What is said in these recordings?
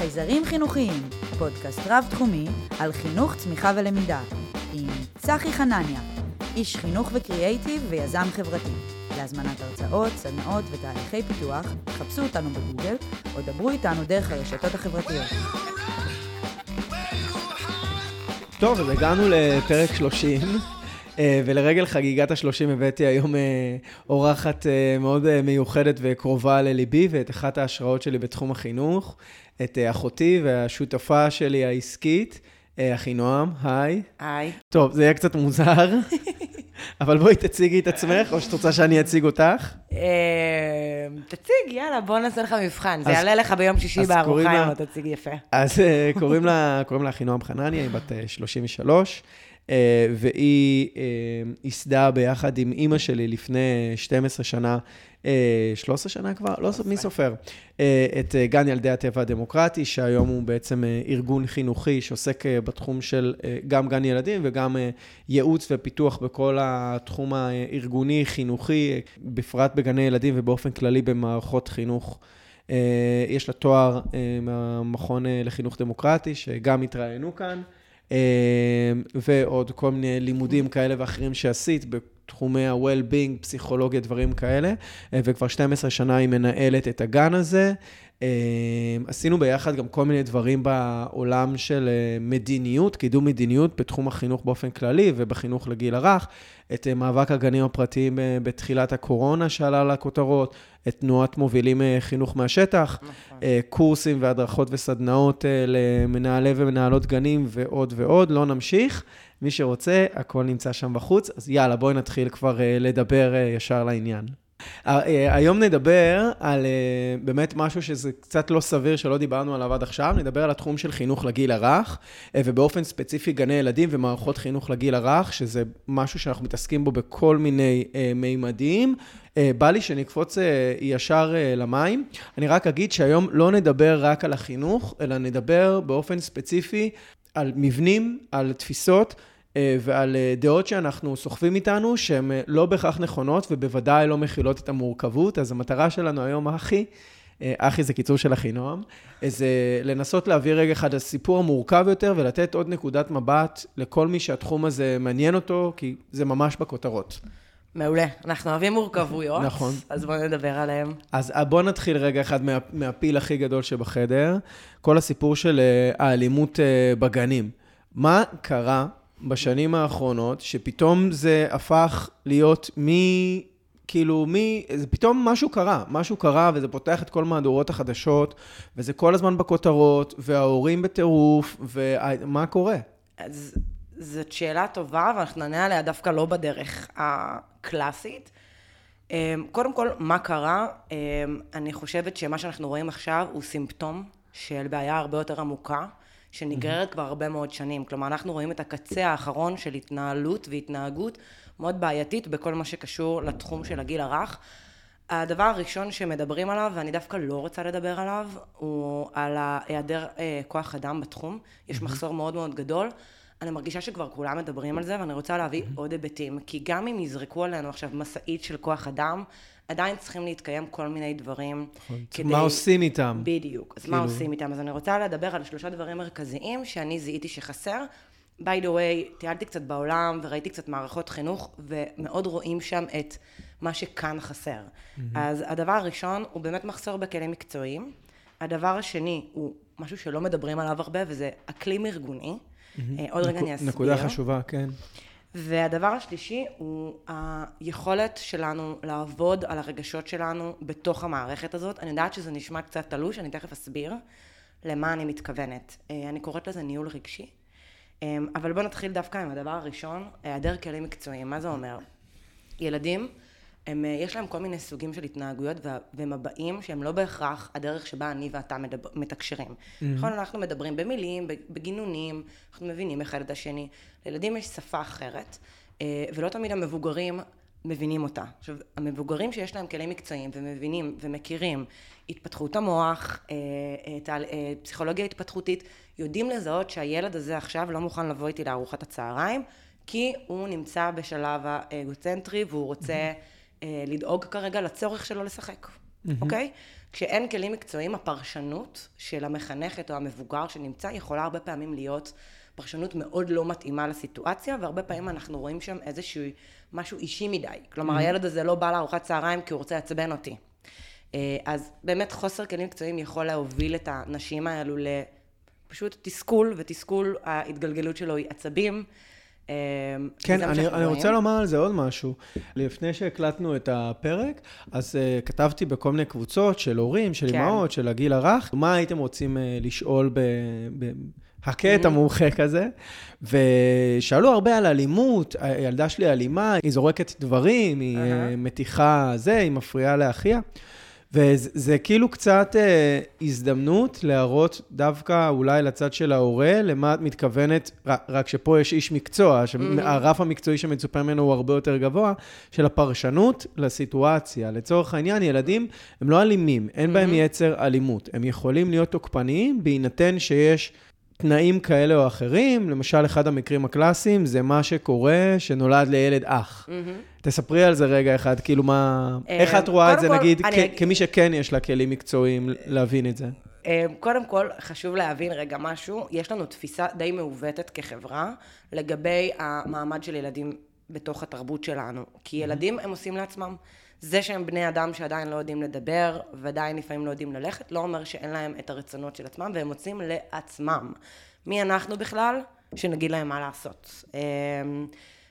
חייזרים חינוכיים, פודקאסט רב-תחומי על חינוך, צמיחה ולמידה, עם צחי חנניה, איש חינוך וקריאייטיב ויזם חברתי. להזמנת הרצאות, סדנאות ותהליכי פיתוח, חפשו אותנו בגוגל או דברו איתנו דרך הרשתות החברתיות. טוב, אז הגענו לפרק 30, אה, ולרגל חגיגת ה-30 הבאתי היום אה, אורחת אה, מאוד מיוחדת וקרובה לליבי, ואת אחת ההשראות שלי בתחום החינוך, את אחותי והשותפה שלי העסקית. אחינועם, היי. היי. טוב, זה יהיה קצת מוזר, אבל בואי תציגי את עצמך, או שאת רוצה שאני אציג אותך? תציג, יאללה, בוא נעשה לך מבחן. זה יעלה לך ביום שישי בארוחה אם לא תציג יפה. אז קוראים לה אחינועם חנניה, היא בת 33. אה, והיא אה, ייסדה ביחד עם אימא שלי לפני 12 שנה, 13 אה, שנה כבר? לא, מי סופר? את גן ילדי הטבע הדמוקרטי, שהיום הוא בעצם ארגון חינוכי שעוסק בתחום של גם גן ילדים וגם ייעוץ ופיתוח בכל התחום הארגוני, חינוכי, בפרט בגני ילדים ובאופן כללי במערכות חינוך. יש לה תואר מהמכון לחינוך דמוקרטי, שגם התראיינו כאן. ועוד כל מיני לימודים כאלה ואחרים שעשית בתחומי ה-well-being, פסיכולוגיה, דברים כאלה, אה, וכבר 12 שנה היא מנהלת את הגן הזה. אמ, עשינו ביחד גם כל מיני דברים בעולם של אה, מדיניות, קידום מדיניות בתחום החינוך באופן כללי ובחינוך לגיל הרך. את אה, מאבק הגנים הפרטיים בתחילת הקורונה שעלה לכותרות, את תנועת מובילים חינוך מהשטח, נכון. קורסים והדרכות וסדנאות למנהלי ומנהלות גנים ועוד ועוד. לא נמשיך. מי שרוצה, הכל נמצא שם בחוץ. אז יאללה, בואי נתחיל כבר לדבר ישר לעניין. אה, היום נדבר על באמת משהו שזה קצת לא סביר שלא דיברנו עליו עד עכשיו, נדבר על התחום של חינוך לגיל הרך, ובאופן ספציפי גני ילדים ומערכות חינוך לגיל הרך, שזה משהו שאנחנו מתעסקים בו בכל מיני מימדים. בא לי שנקפוץ ישר למים. אני רק אגיד שהיום לא נדבר רק על החינוך, אלא נדבר באופן ספציפי על מבנים, על תפיסות. אה, ועל אה, דעות שאנחנו סוחבים איתנו, שהן אה, לא בהכרח נכונות ובוודאי לא מכילות את המורכבות. אז המטרה שלנו היום, אחי, אחי זה קיצור של אחינועם, זה לנסות להעביר רגע אחד לסיפור המורכב יותר ולתת עוד נקודת מבט לכל מי שהתחום הזה מעניין אותו, כי זה ממש בכותרות. מעולה. אנחנו אוהבים מורכבויות. נכון. אז בואו נדבר עליהם. אז בואו נתחיל רגע אחד מה, מהפיל הכי גדול שבחדר, כל הסיפור של האלימות בגנים. מה קרה בשנים האחרונות, שפתאום זה הפך להיות מ... כאילו, מי, זה פתאום משהו קרה, משהו קרה, וזה פותח את כל מהדורות החדשות, וזה כל הזמן בכותרות, וההורים בטירוף, ומה קורה? אז זאת שאלה טובה, ואנחנו נענה עליה דווקא לא בדרך הקלאסית. אמ, קודם כל, מה קרה? אמ, אני חושבת שמה שאנחנו רואים עכשיו הוא סימפטום של בעיה הרבה יותר עמוקה. שנגררת כבר הרבה מאוד שנים. כלומר, אנחנו רואים את הקצה האחרון של התנהלות והתנהגות מאוד בעייתית בכל מה שקשור לתחום של הגיל הרך. הדבר הראשון שמדברים עליו, ואני דווקא לא רוצה לדבר עליו, הוא על היעדר אה, כוח אדם בתחום. יש מחסור מאוד מאוד גדול. אני מרגישה שכבר כולם מדברים על זה, ואני רוצה להביא עוד היבטים. כי גם אם יזרקו עלינו עכשיו משאית של כוח אדם, עדיין צריכים להתקיים כל מיני דברים נכון. כדי... מה עושים איתם? בדיוק. אז כאילו... מה עושים איתם? אז אני רוצה לדבר על שלושה דברים מרכזיים שאני זיהיתי שחסר. by the way, טיילתי קצת בעולם וראיתי קצת מערכות חינוך, ומאוד רואים שם את מה שכאן חסר. Mm-hmm. אז הדבר הראשון הוא באמת מחסור בכלים מקצועיים. הדבר השני הוא משהו שלא מדברים עליו הרבה, וזה אקלים ארגוני. Mm-hmm. עוד רגע אני אסביר. נקודה חשובה, כן. והדבר השלישי הוא היכולת שלנו לעבוד על הרגשות שלנו בתוך המערכת הזאת. אני יודעת שזה נשמע קצת תלוש, אני תכף אסביר למה אני מתכוונת. אה, אני קוראת לזה ניהול רגשי. אה, אבל בואו נתחיל דווקא עם הדבר הראשון, היעדר כלים מקצועיים. מה זה אומר? ילדים הם, אה, יש להם כל מיני סוגים של התנהגויות ומבעים שהם לא בהכרח הדרך שבה אני ואתה מדבר, מתקשרים. Mm-hmm. נכון, אנחנו מדברים במילים, בגינונים, אנחנו מבינים אחד את השני. לילדים יש שפה אחרת, אה, ולא תמיד המבוגרים מבינים אותה. עכשיו, המבוגרים שיש להם כלים מקצועיים ומבינים ומכירים התפתחות המוח, אה, פסיכולוגיה התפתחותית, יודעים לזהות שהילד הזה עכשיו לא מוכן לבוא איתי לארוחת הצהריים, כי הוא נמצא בשלב האגוצנטרי והוא רוצה... Mm-hmm. אה, לדאוג כרגע לצורך שלו לשחק, אוקיי? כשאין כלים מקצועיים, הפרשנות של המחנכת או המבוגר שנמצא יכולה הרבה פעמים להיות פרשנות מאוד לא מתאימה לסיטואציה, והרבה פעמים אנחנו רואים שם איזשהו משהו אישי מדי. כלומר, mm-hmm. הילד הזה לא בא לארוחת צהריים כי הוא רוצה לעצבן אותי. אה, אז באמת חוסר כלים מקצועיים יכול להוביל את הנשים האלו לפשוט תסכול, ותסכול, ההתגלגלות שלו היא עצבים. אה, כן, אני, אני רוצה לומר על זה עוד משהו. לפני שהקלטנו את הפרק, אז uh, כתבתי בכל מיני קבוצות של הורים, של כן. אמהות, של הגיל הרך, מה הייתם רוצים uh, לשאול ב... ב הכה את המומחה כזה, ושאלו הרבה על אלימות, הילדה שלי אלימה, היא זורקת דברים, היא uh-huh. מתיחה זה, היא מפריעה לאחיה. וזה כאילו קצת אה, הזדמנות להראות דווקא אולי לצד של ההורה, למה את מתכוונת, רק שפה יש איש מקצוע, שהרף המקצועי שמצופה ממנו הוא הרבה יותר גבוה, של הפרשנות לסיטואציה. לצורך העניין, ילדים הם לא אלימים, אין בהם יצר אלימות. הם יכולים להיות תוקפניים בהינתן שיש... תנאים כאלה או אחרים, למשל, אחד המקרים הקלאסיים זה מה שקורה שנולד לילד אח. Mm-hmm. תספרי על זה רגע אחד, כאילו מה... אה, איך את רואה את זה, כל, נגיד, אני... כ- כמי שכן יש לה כלים מקצועיים להבין את זה? אה, קודם כל, חשוב להבין רגע משהו, יש לנו תפיסה די מעוותת כחברה לגבי המעמד של ילדים בתוך התרבות שלנו. כי ילדים הם עושים לעצמם. זה שהם בני אדם שעדיין לא יודעים לדבר, ועדיין לפעמים לא יודעים ללכת, לא אומר שאין להם את הרצונות של עצמם, והם מוצאים לעצמם. מי אנחנו בכלל? שנגיד להם מה לעשות. אמ,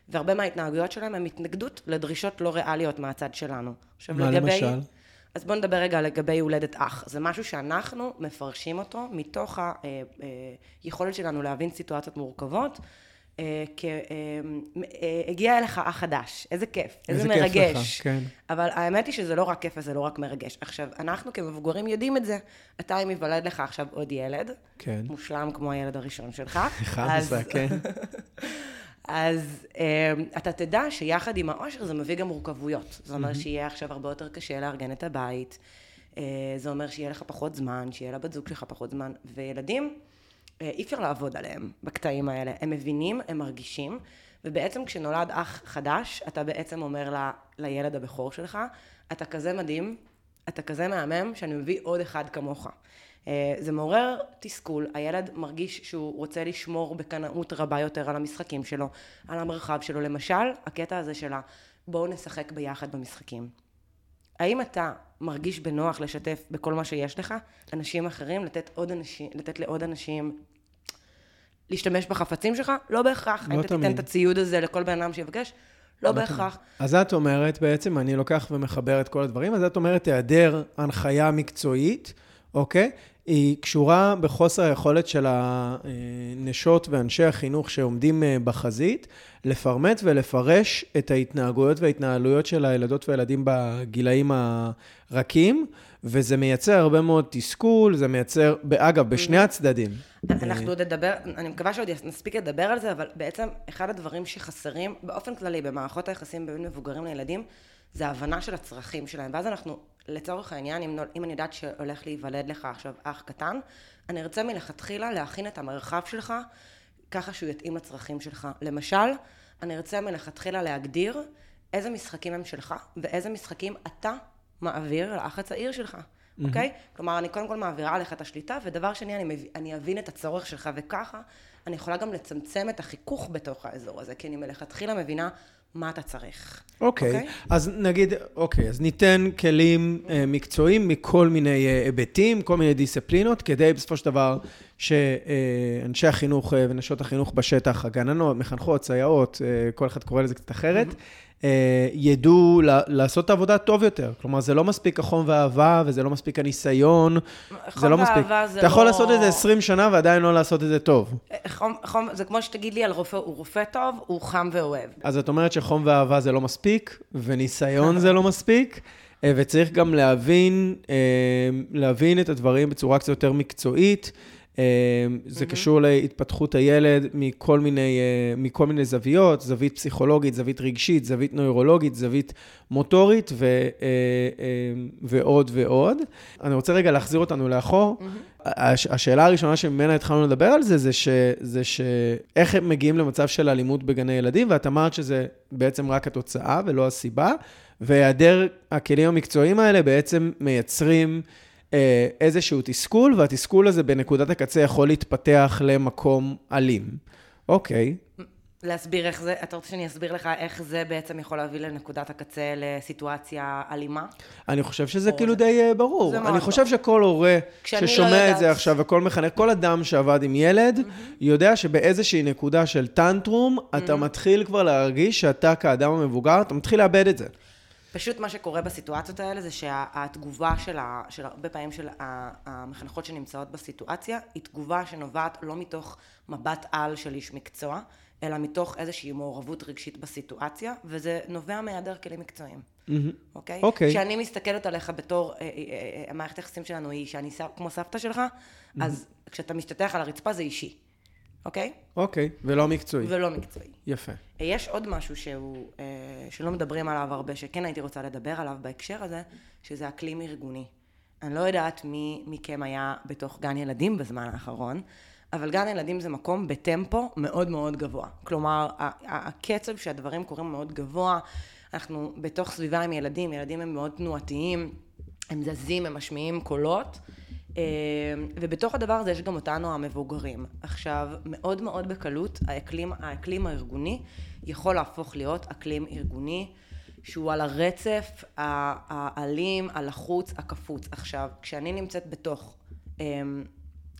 והרבה מההתנהגויות שלהם הם התנגדות לדרישות לא ריאליות מהצד שלנו. עכשיו מה לגבי... למשל? אז בואו נדבר רגע לגבי הולדת אח. זה משהו שאנחנו מפרשים אותו מתוך היכולת אה, אה, שלנו להבין סיטואציות מורכבות. אה, הגיע אליך אח חדש, איזה כיף, איזה, איזה מרגש. כיף לך, כן. אבל האמת היא שזה לא רק כיף וזה לא רק מרגש. עכשיו, אנחנו כמבוגרים יודעים את זה. אתה, אם ייוולד לך עכשיו עוד ילד, כן. מושלם כמו הילד הראשון שלך. 11, כן. אז um, אתה תדע שיחד עם העושר זה מביא גם מורכבויות. זה אומר. שיהיה עכשיו הרבה יותר קשה לארגן את הבית, uh, זה אומר שיהיה לך פחות זמן, שיהיה לבת זוג שלך פחות זמן, וילדים, אי אפשר לעבוד עליהם בקטעים האלה. הם מבינים, הם מרגישים, ובעצם כשנולד אח חדש, אתה בעצם אומר ל, לילד הבכור שלך, אתה כזה מדהים, אתה כזה מהמם, שאני מביא עוד אחד כמוך. אה, זה מעורר תסכול, הילד מרגיש שהוא רוצה לשמור בקנאות רבה יותר על המשחקים שלו, על המרחב שלו. למשל, הקטע הזה של בואו נשחק ביחד במשחקים. האם אתה מרגיש בנוח לשתף בכל מה שיש לך, אנשים אחרים, לתת, עוד אנשים, לתת לעוד אנשים להשתמש בחפצים שלך? לא בהכרח. לא האם אתה תיתן את הציוד הזה לכל בן אדם שיבקש? לא, לא בהכרח. אז את אומרת, בעצם, אני לוקח ומחבר את כל הדברים, אז את אומרת, היעדר הנחיה מקצועית, אוקיי? היא קשורה בחוסר היכולת של הנשות ואנשי החינוך שעומדים אה, בחזית, לפרמט ולפרש את ההתנהגויות וההתנהלויות של הילדות והילדים בגילאים הרכים, וזה מייצר הרבה מאוד תסכול, זה מייצר, אגב, בשני mm-hmm. הצדדים. אנחנו עוד נדבר, אני מקווה שעוד נספיק לדבר על זה, אבל בעצם אחד הדברים שחסרים באופן כללי במערכות היחסים בין מבוגרים לילדים, זה ההבנה של הצרכים שלהם, ואז אנחנו לצורך העניין, אם, אם אני יודעת שהולך להיוולד לך עכשיו אח קטן, אני ארצה מלכתחילה להכין את המרחב שלך ככה שהוא יתאים לצרכים שלך. למשל, אני ארצה מלכתחילה להגדיר איזה משחקים הם שלך ואיזה משחקים אתה מעביר לאח הצעיר שלך. אוקיי? Mm-hmm. כלומר, אני קודם כל מעבירה עליך את השליטה, ודבר שני, אני, מב... אני אבין את הצורך שלך, וככה אני יכולה גם לצמצם את החיכוך בתוך האזור הזה, כי אני מלכתחילה מבינה מה אתה צריך. אוקיי, okay. אוקיי? okay? אז נגיד, אוקיי, okay, אז ניתן כלים uh, מקצועיים מכל מיני uh, היבטים, כל מיני דיסציפלינות, כדי בסופו של דבר שאנשי uh, החינוך uh, ונשות החינוך בשטח, הגננות, מחנכות, סייעות, uh, כל אחד קורא לזה קצת אחרת, mm-hmm. אה, ידעו לעשות את העבודה טוב יותר. כלומר, זה לא מספיק החום והאהבה, וזה לא מספיק הניסיון, זה לא מספיק. זה אתה יכול לא... לעשות את זה 20 שנה ועדיין לא לעשות את זה טוב. אה, חום, חום, זה כמו שתגיד לי על רופא, הוא רופא טוב, הוא חם ואוהב. אז את אומרת שחום ואהבה זה לא מספיק, וניסיון זה לא מספיק. אה, וצריך גם להבין, להבין את הדברים בצורה קצת יותר מקצועית. אמ, זה mm-hmm. קשור להתפתחות הילד מכל מיני, אה, מכל מיני זוויות, זווית פסיכולוגית, זווית רגשית, זווית נוירולוגית, זווית מוטורית ו, אה, אה, ועוד ועוד. אני רוצה רגע להחזיר אותנו לאחור. Mm-hmm. השאלה הראשונה שממנה התחלנו לדבר על זה, זה, ש, זה שאיך הם מגיעים למצב של אלימות בגני ילדים, ואת אמרת שזה בעצם רק התוצאה ולא הסיבה, והיעדר הכלים המקצועיים האלה בעצם מייצרים... אה, איזשהו תסכול, והתסכול הזה בנקודת הקצה יכול להתפתח למקום אלים. אוקיי, להסביר איך זה, אתה רוצה שאני אסביר לך איך זה בעצם יכול להביא לנקודת הקצה לסיטואציה אלימה? אני חושב שזה כאילו זה- די אה, ברור. זה אני חושב ברור. שכל הורה כשאני לא ששומע את זה עכשיו, וכל מחנך, כל אדם שעבד עם ילד, יודע שבאיזושהי נקודה של טנטרום, אתה מתחיל כבר להרגיש שאתה כאדם המבוגר, אתה מתחיל לאבד את זה. פשוט מה שקורה בסיטואציות האלה זה שהתגובה של, ה, של הרבה פעמים של המחנכות שנמצאות בסיטואציה היא תגובה שנובעת לא מתוך מבט על של איש מקצוע, אלא מתוך איזושהי מעורבות רגשית בסיטואציה, וזה נובע מהיעדר כלים מקצועיים. אוקיי? אוקיי. כשאני מסתכלת עליך בתור, אה, אה, אה, המערכת היחסים שלנו היא שאני כמו סבתא שלך, אז כשאתה משתטח על הרצפה זה אישי, אוקיי? אוקיי, ולא מקצועי. ולא מקצועי. יפה. יש עוד משהו שהוא, אה, שלא מדברים עליו הרבה, שכן הייתי רוצה לדבר עליו בהקשר הזה, שזה אקלים ארגוני. אני לא יודעת מי מכם היה בתוך גן ילדים בזמן האחרון, אבל גן ילדים זה מקום בטמפו מאוד מאוד גבוה. כלומר, הקצב שהדברים קורים מאוד גבוה, אנחנו בתוך סביבה עם ילדים, ילדים הם מאוד תנועתיים, הם זזים, הם משמיעים קולות. אה, ובתוך הדבר הזה יש גם אותנו המבוגרים. עכשיו, מאוד מאוד בקלות, האקלים, האקלים הארגוני יכול להפוך להיות אקלים ארגוני שהוא על הרצף האלים, הלחוץ, הקפוץ. עכשיו, כשאני נמצאת בתוך אמ,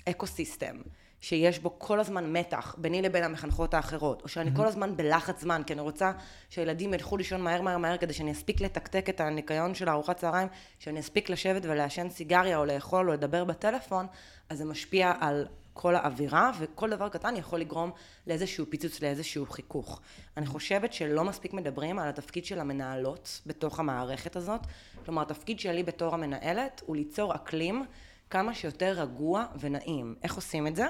אקו סיסטם, שיש בו כל הזמן מתח ביני לבין המחנכות האחרות, או שאני כל הזמן בלחץ זמן, כי אני רוצה שהילדים ילכו לישון מהר מהר מהר כדי שאני אספיק לתקתק את הניקיון של ארוחת צהריים, שאני אספיק לשבת ולעשן סיגריה או לאכול או לדבר בטלפון, אז זה משפיע על כל האווירה, וכל דבר קטן יכול לגרום לאיזשהו פיצוץ, לאיזשהו חיכוך. אני חושבת שלא מספיק מדברים על התפקיד של המנהלות בתוך המערכת הזאת. כלומר, התפקיד שלי בתור המנהלת הוא ליצור אקלים כמה שיותר רגוע ונעים. איך עושים את זה?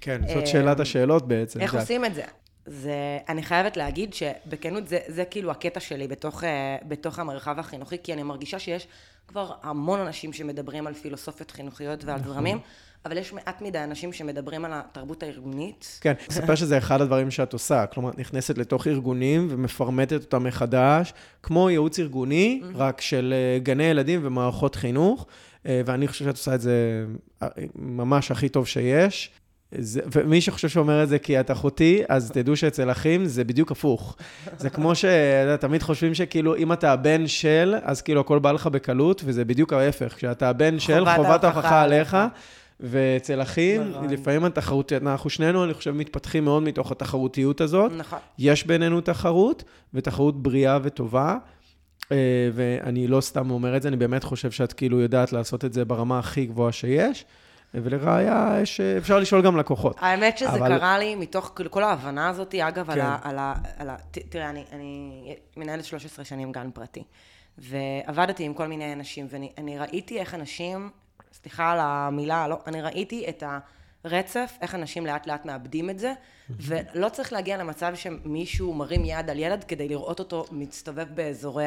כן, אה, זאת שאלת השאלות בעצם. איך עושים את זה? זה, אני חייבת להגיד שבכנות זה, זה כאילו הקטע שלי בתוך, אה, בתוך המרחב החינוכי, כי אני מרגישה שיש כבר המון אנשים שמדברים על פילוסופיות חינוכיות ועל נכון. זרמים, אבל יש מעט מדי אנשים שמדברים על התרבות הארגונית. כן, אספר שזה אחד הדברים שאת עושה. כלומר, את נכנסת לתוך ארגונים ומפרמטת אותם מחדש, כמו ייעוץ ארגוני, רק של אה, גני ילדים ומערכות חינוך, אה, ואני חושב שאת עושה את זה אה, ממש הכי טוב שיש. זה, ומי שחושב שאומר את זה כי את אחותי, אז תדעו שאצל אחים זה בדיוק הפוך. זה כמו שתמיד חושבים שכאילו, אם אתה הבן של, אז כאילו הכל בא לך בקלות, וזה בדיוק ההפך. כשאתה הבן של, חובת ההוכחה. עליך. ואצל אחים, נכון. לפעמים התחרות, אנחנו שנינו, אני חושב, מתפתחים מאוד מתוך התחרותיות הזאת. נכון. יש בינינו תחרות, ותחרות בריאה וטובה. אה, ואני לא סתם אומר את זה, אני באמת חושב שאת כאילו יודעת לעשות את זה ברמה הכי גבוהה שיש. ולראיה, יש, אפשר לשאול גם לקוחות. האמת שזה אבל- קרה לי מתוך כאילו, כל ההבנה הזאת, אגב, על כן. ה... על ה, על ה ת- תראה, אני, אני מנהלת 13 שנים גן פרטי, ועבדתי עם כל מיני אנשים, ואני אני ראיתי איך אנשים, סליחה על המילה, לא, אני ראיתי את הרצף, איך אנשים לאט לאט מאבדים את זה, ולא צריך להגיע למצב שמישהו מרים יד על ילד כדי לראות אותו מסתובב באזורי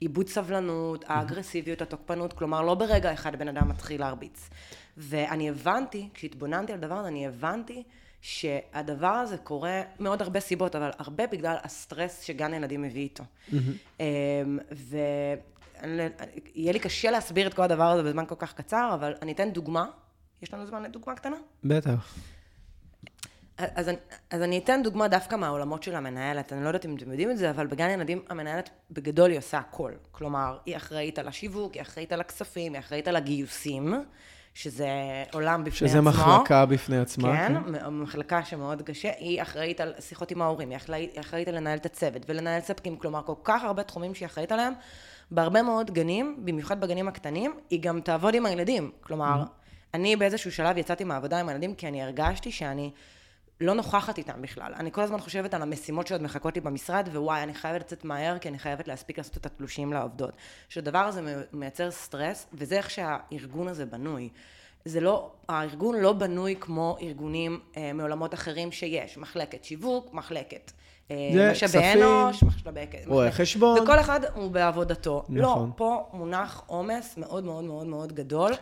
העיבוד סבלנות, האגרסיביות, התוקפנות, כלומר, לא ברגע אחד בן אדם מתחיל להרביץ. ואני הבנתי, כשהתבוננתי על הדבר הזה, אני הבנתי שהדבר הזה קורה מעוד הרבה סיבות, אבל הרבה בגלל הסטרס שגן ילדים מביא איתו. אמ, ויהיה לי קשה להסביר את כל הדבר הזה בזמן כל כך קצר, אבל אני אתן דוגמה. יש לנו זמן לדוגמה קטנה? בטח. אז אני, אז אני אתן דוגמה דווקא מהעולמות של המנהלת. אני לא יודעת אם אתם יודעים את זה, אבל בגן ילדים המנהלת בגדול היא עושה הכל. כלומר, היא אחראית על השיווק, היא אחראית על הכספים, היא אחראית על הגיוסים, שזה עולם בפני שזה עצמו. מחלקה בפני עצמה. כן, מ- מחלקה שמאוד קשה. היא אחראית על שיחות עם ההורים, היא אחראית, היא אחראית על לנהל את הצוות ולנהל ספקים. כלומר, כל כך הרבה תחומים שהיא אחראית עליהם. בהרבה מאוד גנים, במיוחד בגנים הקטנים, היא גם תעבוד עם הילדים. כלומר, אני באיזשהו שלב יצאתי מהעבודה עם הילדים כי אני הרגשתי שאני לא נוכחת איתם בכלל. אני כל הזמן חושבת על המשימות שעוד מחכות לי במשרד, ווואי, אני חייבת לצאת מהר, כי אני חייבת להספיק לעשות את התלושים לעובדות. שהדבר הזה מייצר סטרס, וזה איך שהארגון הזה בנוי. זה לא, הארגון לא בנוי כמו ארגונים אה, מעולמות אחרים שיש. מחלקת שיווק, מחלקת אה, משאבי אנוש, מחלקת... מחלקת- חשבון. וכל אחד הוא בעבודתו. נכון. לא, פה מונח עומס מאוד מאוד מאוד מאוד גדול.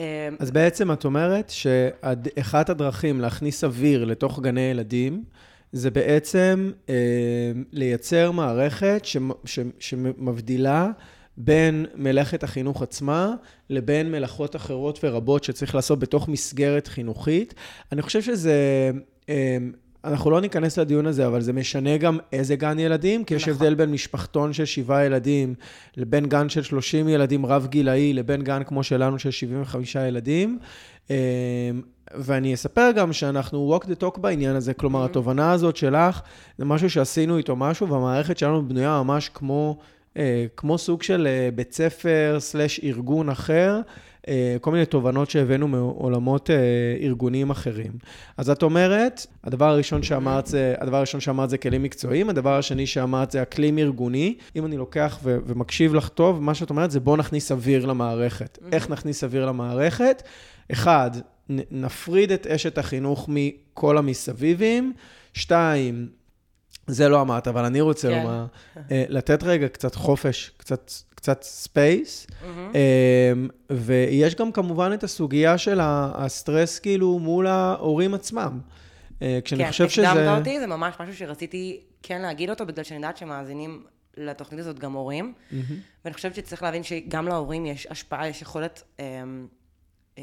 אה, אז בעצם את אומרת שאחת הדרכים להכניס אוויר לתוך גני ילדים, זה בעצם אה, לייצר מערכת שמ- ש- שמבדילה בין מלאכת החינוך עצמה לבין מלאכות אחרות ורבות שצריך לעשות בתוך מסגרת חינוכית. אני חושב שזה... אמ, אנחנו לא ניכנס לדיון הזה, אבל זה משנה גם איזה גן ילדים, כי יש נכון. הבדל בין משפחתון של שבעה ילדים, לבין גן של 30 ילדים רב-גילאי, לבין גן כמו שלנו של 75 ילדים. אמ, ואני אספר גם שאנחנו walk the talk בעניין הזה, כלומר, התובנה הזאת שלך, זה משהו שעשינו איתו משהו, והמערכת שלנו בנויה ממש כמו, אה, כמו סוג של אה, בית ספר סלש ארגון אחר. אה, כל מיני תובנות שהבאנו מעולמות אה, ארגוניים אחרים. אז את אומרת, הדבר הראשון שאמרת זה, הדבר הראשון שאמרת זה כלים מקצועיים, הדבר השני שאמרת זה אקלים ארגוני. אם אני לוקח ו- ומקשיב לך טוב, מה שאת אומרת זה בוא נכניס אוויר למערכת. איך נכניס אוויר למערכת? אחד, נפריד את אשת החינוך מכל המסביבים. שתיים, זה לא אמרת, אבל אני רוצה כן. לומר, אה, לתת רגע קצת חופש, קצת, קצת space. מהמם. אמ, ויש גם כמובן את הסוגיה של הסטרס כאילו מול ההורים עצמם. אה, כשאני חושב שזה... כן, הקדמת אותי, זה ממש משהו שרציתי כן להגיד אותו, בגלל שאני יודעת שמאזינים לתוכנית הזאת גם הורים. מהמם. ואני חושבת שצריך להבין שגם להורים יש השפעה, יש יכולת אמ, אמ,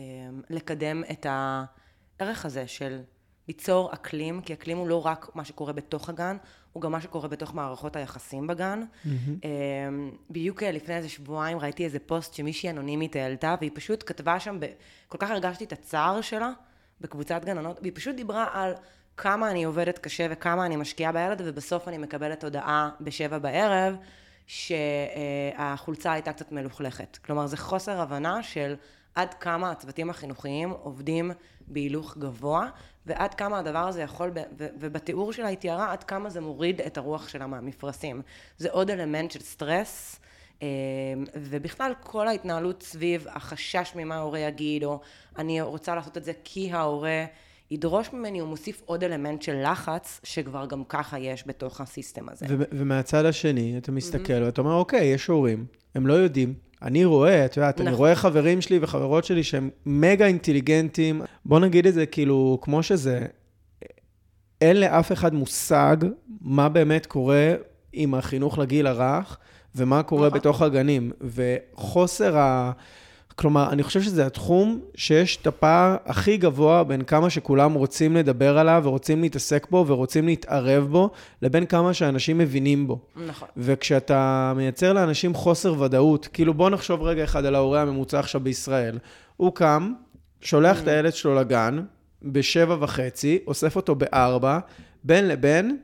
לקדם את הערך הזה של ליצור אקלים, כי אקלים הוא לא רק מה שקורה בתוך הגן, הוא גם מה שקורה בתוך מערכות היחסים בגן. אמ, בדיוק לפני איזה שבועיים ראיתי איזה פוסט שמישהי אנונימית העלתה, והיא פשוט כתבה שם, ב... כל כך הרגשתי את הצער שלה בקבוצת גננות, והיא פשוט דיברה על כמה אני עובדת קשה וכמה אני משקיעה בילד, ובסוף אני מקבלת הודעה בשבע בערב, שהחולצה הייתה קצת מלוכלכת. כלומר, זה חוסר הבנה של עד כמה הצוותים החינוכיים עובדים בהילוך גבוה, ועד כמה הדבר הזה יכול, ובתיאור שלה היא תיארה עד כמה זה מוריד את הרוח שלה מהמפרשים. זה עוד אלמנט של סטרס, אה, ובכלל כל ההתנהלות סביב החשש ממה ההורה יגיד, או אני רוצה לעשות את זה כי ההורה ידרוש ממני, הוא מוסיף עוד אלמנט של לחץ, שכבר גם ככה יש בתוך הסיסטם הזה. ומהצד השני, אתה מסתכל ואתה אומר, אוקיי, יש הורים, הם לא יודעים. אני רואה, את יודעת, אני נכון. רואה חברים שלי וחברות שלי שהם מגה אינטליגנטים. בוא נגיד את זה כאילו, כמו שזה, אין לאף אחד מושג מה באמת קורה עם החינוך לגיל הרך, ומה קורה נכון. בתוך הגנים. וחוסר ה... כלומר, אני חושב שזה התחום שיש את הפער הכי גבוה בין כמה שכולם רוצים לדבר עליו ורוצים להתעסק בו ורוצים להתערב בו, לבין כמה שאנשים מבינים בו. נכון. וכשאתה מייצר לאנשים חוסר ודאות, כאילו בוא נחשוב רגע אחד על ההורה הממוצע עכשיו בישראל. הוא קם, שולח את הילד שלו לגן, בשבע וחצי, אוסף אותו בארבע, בין לבין,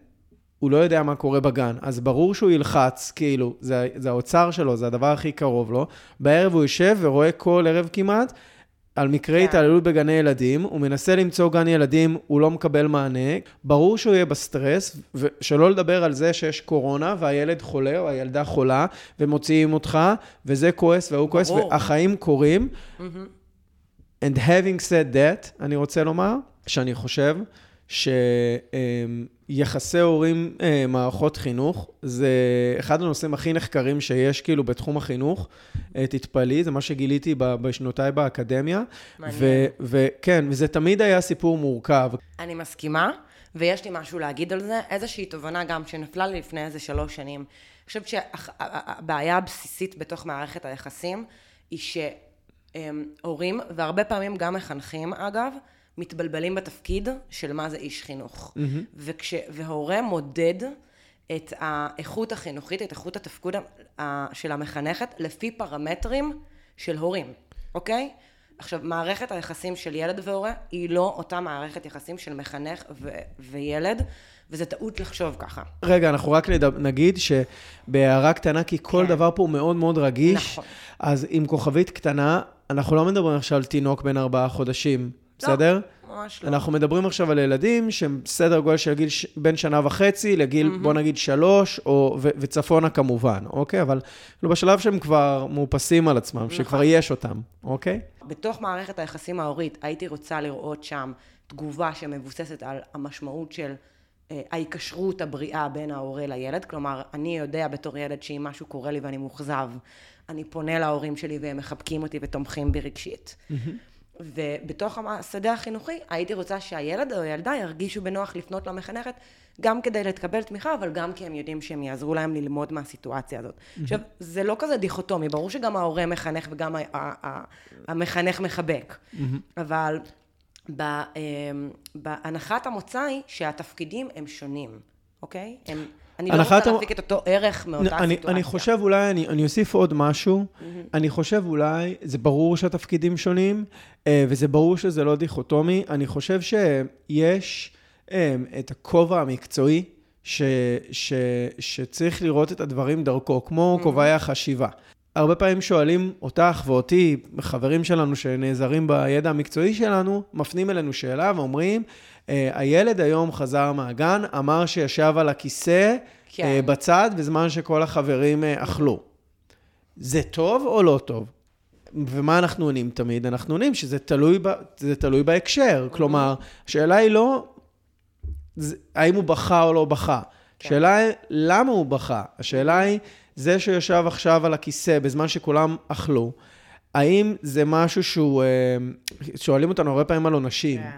הוא לא יודע מה קורה בגן. אז ברור שהוא ילחץ, כאילו, זה, זה האוצר שלו, זה הדבר הכי קרוב לו. בערב הוא יושב ורואה כל ערב כמעט על מקרי כן. התעללות בגני ילדים, הוא מנסה למצוא גן ילדים, הוא לא מקבל מענה. ברור שהוא יהיה בסטרס, ושלא לדבר על זה שיש קורונה והילד חולה או הילדה חולה, ומוציאים אותך, וזה כועס והוא כועס. והחיים קורים. And having said that, אני רוצה לומר, שאני חושב שיחסי הורים, אה, מערכות חינוך, זה אחד הנושאים הכי נחקרים שיש כאילו בתחום החינוך. אה, תתפלאי, זה מה שגיליתי ב- בשנותיי באקדמיה. מעניין. וכן, וזה תמיד היה סיפור מורכב. אני מסכימה, ויש לי משהו להגיד על זה. איזושהי תובנה גם שנפלה לי לפני איזה שלוש שנים. אני חושבת שהבעיה הבסיסית בתוך מערכת היחסים היא שהורים, והרבה פעמים גם מחנכים אגב, מתבלבלים בתפקיד של מה זה איש חינוך. וכש, והורה מודד את האיכות החינוכית, את איכות התפקוד של המחנכת, לפי פרמטרים של הורים, אוקיי? עכשיו, מערכת היחסים של ילד והורה היא לא אותה מערכת יחסים של מחנך ו- וילד, וזה טעות לחשוב ככה. רגע, אנחנו רק נד- נגיד שבהערה קטנה, כי כל כן. דבר פה הוא מאוד מאוד רגיש, נכון. אז עם כוכבית קטנה, אנחנו לא מדברים עכשיו על תינוק בן ארבעה חודשים, בסדר? ממש לא. אנחנו מדברים עכשיו על ילדים שהם סדר גודל של גיל ש... בין שנה וחצי לגיל, mm-hmm. בוא נגיד שלוש, או... ו... וצפונה כמובן, אוקיי? אבל כאילו בשלב שהם כבר מאופסים על עצמם, נכון. שכבר יש אותם, אוקיי? בתוך מערכת היחסים ההורית, הייתי רוצה לראות שם תגובה שמבוססת על המשמעות של אה, ההיקשרות הבריאה בין ההורה לילד. כלומר, אני יודע בתור ילד שאם משהו קורה לי ואני מאוכזב, אני פונה להורים שלי והם מחבקים אותי ותומכים בי רגשית. ובתוך השדה החינוכי הייתי רוצה שהילד או הילדה ירגישו בנוח לפנות למחנכת גם כדי לקבל תמיכה, אבל גם כי הם יודעים שהם יעזרו להם ללמוד מהסיטואציה הזאת. עכשיו, זה לא כזה דיכוטומי, ברור שגם ההורה מחנך וגם המחנך מחבק. אבל בהנחת המוצא היא שהתפקידים הם שונים, אוקיי? הם... אני לא רוצה להפיק את אותו ערך מאותה אני, סיטואציה. אני חושב אולי, אני, אני אוסיף עוד משהו. Mm-hmm. אני חושב אולי, זה ברור שהתפקידים שונים, אה, וזה ברור שזה לא דיכוטומי. אני חושב שיש אה, את הכובע המקצועי, ש, ש, שצריך לראות את הדברים דרכו, כמו mm-hmm. כובעי החשיבה. הרבה פעמים שואלים אותך ואותי, חברים שלנו שנעזרים בידע המקצועי שלנו, מפנים אלינו שאלה ואומרים, הילד היום חזר מהגן, אמר שישב על הכיסא כן. אה, בצד בזמן שכל החברים אה, אכלו. זה טוב או לא טוב? ומה אנחנו עונים תמיד? אנחנו עונים שזה תלוי, ב, זה תלוי בהקשר. Mm-hmm. כלומר, השאלה היא לא האם הוא בכה או לא בכה. כן. השאלה היא למה הוא בכה. השאלה היא, זה שיושב עכשיו על הכיסא בזמן שכולם אכלו, האם זה משהו שהוא, שואלים אותנו הרבה פעמים על עונשים. כן.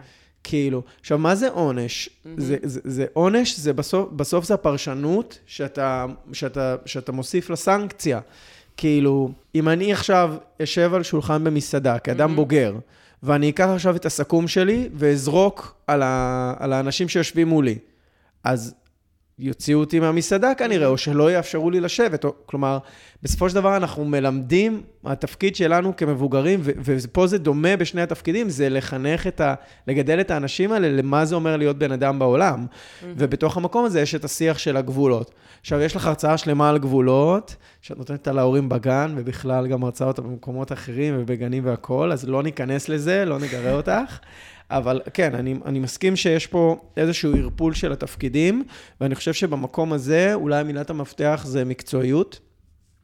כאילו, עכשיו, מה זה עונש? Mm-hmm. זה, זה, זה עונש, זה בסוף, בסוף זה הפרשנות שאתה, שאתה, שאתה מוסיף לסנקציה. כאילו, אם אני עכשיו אשב על שולחן במסעדה כאדם mm-hmm. בוגר, ואני אקח עכשיו את הסכו"ם שלי ואזרוק על, ה, על האנשים שיושבים מולי, אז יוציאו אותי מהמסעדה כנראה, או שלא יאפשרו לי לשבת. או, כלומר, בסופו של דבר אנחנו מלמדים, התפקיד שלנו כמבוגרים, ו- ופה זה דומה בשני התפקידים, זה לחנך את ה... לגדל את האנשים האלה למה זה אומר להיות בן אדם בעולם. Mm-hmm. ובתוך המקום הזה יש את השיח של הגבולות. עכשיו, יש לך הרצאה שלמה על גבולות, שאת נותנת אותה להורים בגן, ובכלל גם הרצאות במקומות אחרים ובגנים והכול, אז לא ניכנס לזה, לא נגרה אותך. אבל כן, אני, אני מסכים שיש פה איזשהו ערפול של התפקידים, ואני חושב שבמקום הזה, אולי מילת המפתח זה מקצועיות.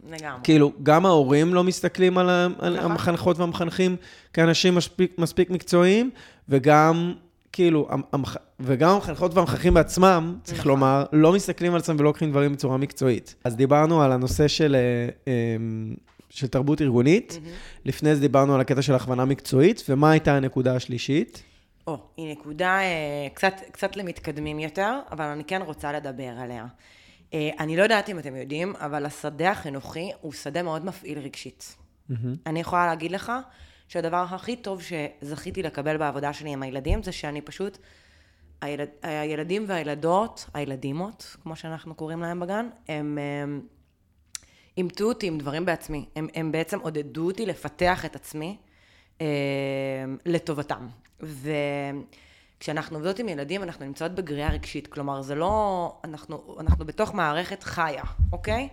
לגמרי. כאילו, גם ההורים לא מסתכלים על, על נכון. המחנכות והמחנכים כאנשים מספיק, מספיק מקצועיים, וגם, כאילו, המח... וגם המחנכות והמחנכים בעצמם, צריך נכון. לומר, לא מסתכלים על עצמם ולא לוקחים דברים בצורה מקצועית. אז דיברנו על הנושא של... אה, אמ, של תרבות ארגונית. Mm-hmm. לפני זה דיברנו על הקטע של הכוונה מקצועית, ומה הייתה הנקודה השלישית? או, היא נקודה אה, קצת, קצת למתקדמים יותר, אבל אני כן רוצה לדבר עליה. אה, אני לא יודעת אם אתם יודעים, אבל השדה החינוכי הוא שדה מאוד מפעיל רגשית. Mm-hmm. אני יכולה להגיד לך שהדבר הכי טוב שזכיתי לקבל בעבודה שלי עם הילדים, זה שאני פשוט, הילד, הילדים והילדות, הילדימות, כמו שאנחנו קוראים להם בגן, הם... הם אימתו אותי עם דברים בעצמי. הם, הם בעצם עודדו אותי לפתח את עצמי אה, לטובתם. וכשאנחנו עובדות עם ילדים, אנחנו נמצאות בגריעה רגשית. כלומר, זה לא... אנחנו, אנחנו בתוך מערכת חיה, אוקיי?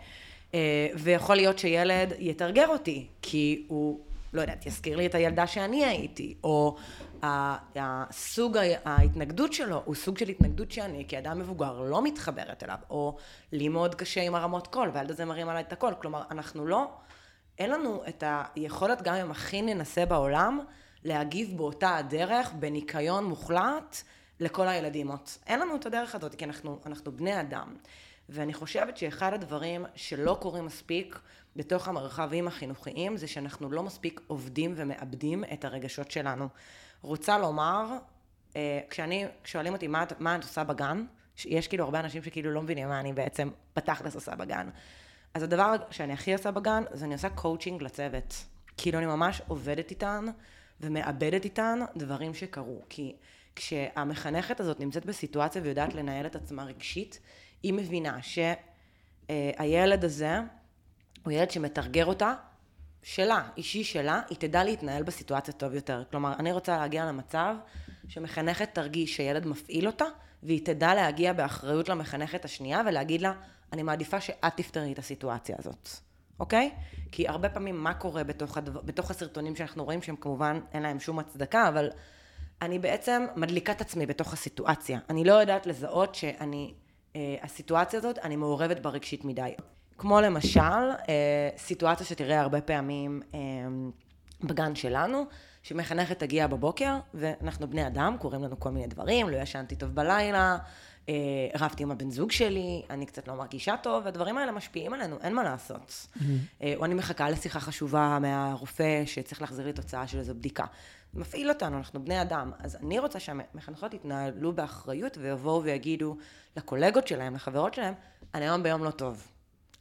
אה, ויכול להיות שילד יתרגר אותי, כי הוא, לא יודעת, יזכיר לי את הילדה שאני הייתי, או הסוג ההתנגדות שלו הוא סוג של התנגדות שאני כאדם מבוגר לא מתחברת אליו, או לי מאוד קשה עם הרמות קול, והילד הזה מרים עליי את הקול. כלומר, אנחנו לא, אין לנו את היכולת, גם אם הכי ננסה בעולם, להגיב באותה הדרך, בניקיון מוחלט, לכל הילדימות. אין לנו את הדרך הזאת, כי אנחנו, אנחנו בני אדם. ואני חושבת שאחד הדברים שלא קורים מספיק בתוך המרחבים החינוכיים, זה שאנחנו לא מספיק עובדים ומאבדים את הרגשות שלנו. רוצה לומר, אה, כשאני, כשואלים אותי מה, מה את עושה בגן, יש כאילו הרבה אנשים שכאילו לא מבינים מה אני בעצם בתכלס עושה בגן. אז הדבר שאני הכי עושה בגן, זה אני עושה קואוצ'ינג לצוות. כאילו אני ממש עובדת איתן ומעבדת איתן דברים שקרו. כי כשהמחנכת הזאת נמצאת בסיטואציה ויודעת לנהל את עצמה רגשית, היא מבינה שהילד הזה הוא ילד שמטרגר אותה שלה, אישי שלה, היא תדע להתנהל בסיטואציה טוב יותר. כלומר, אני רוצה להגיע למצב שמחנכת תרגיש שילד מפעיל אותה, והיא תדע להגיע באחריות למחנכת השנייה ולהגיד לה, אני מעדיפה שאת תפתרי את הסיטואציה הזאת, אוקיי? כי הרבה פעמים מה קורה בתוך, הדבר, בתוך הסרטונים שאנחנו רואים, שהם כמובן אין להם שום הצדקה, אבל אני בעצם מדליקה את עצמי בתוך הסיטואציה. אני לא יודעת לזהות שאני, אה, הסיטואציה הזאת, אני מעורבת בה רגשית מדי. כמו למשל, אה, סיטואציה שתראה הרבה פעמים אה, בגן שלנו, שמחנכת תגיע בבוקר, ואנחנו בני אדם, קוראים לנו כל מיני דברים, לא ישנתי טוב בלילה, רבתי עם הבן זוג שלי, אני קצת לא מרגישה טוב, והדברים האלה משפיעים עלינו, אין מה לעשות. Mm-hmm. או אני מחכה לשיחה חשובה מהרופא שצריך להחזיר לי תוצאה של איזו בדיקה. מפעיל אותנו, אנחנו בני אדם. אז אני רוצה שהמחנכות יתנהלו באחריות ויבואו ויגידו לקולגות שלהם, לחברות שלהם, אני היום ביום לא טוב.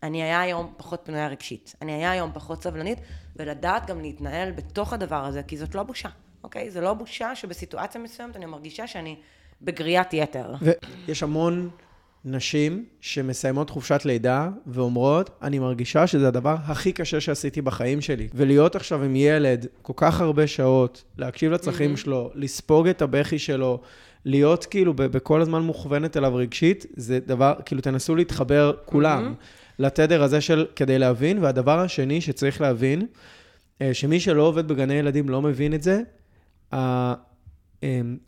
אני היה היום פחות פנויה רגשית. אני היה היום פחות סבלנית, ולדעת גם להתנהל בתוך הדבר הזה, כי זאת לא בושה, אוקיי? זה לא בושה שבסיטואציה מסוימת אני מרגישה שאני בגריית יתר. ויש המון נשים שמסיימות חופשת לידה ואומרות, אני מרגישה שזה הדבר הכי קשה שעשיתי בחיים שלי. ולהיות עכשיו עם ילד כל כך הרבה שעות, להקשיב לצרכים mm-hmm. שלו, לספוג את הבכי שלו, להיות כאילו בכל הזמן מוכוונת אליו רגשית, זה דבר, כאילו תנסו להתחבר כולם mm-hmm. לתדר הזה של כדי להבין. והדבר השני שצריך להבין, אה, שמי שלא עובד בגני ילדים לא מבין את זה,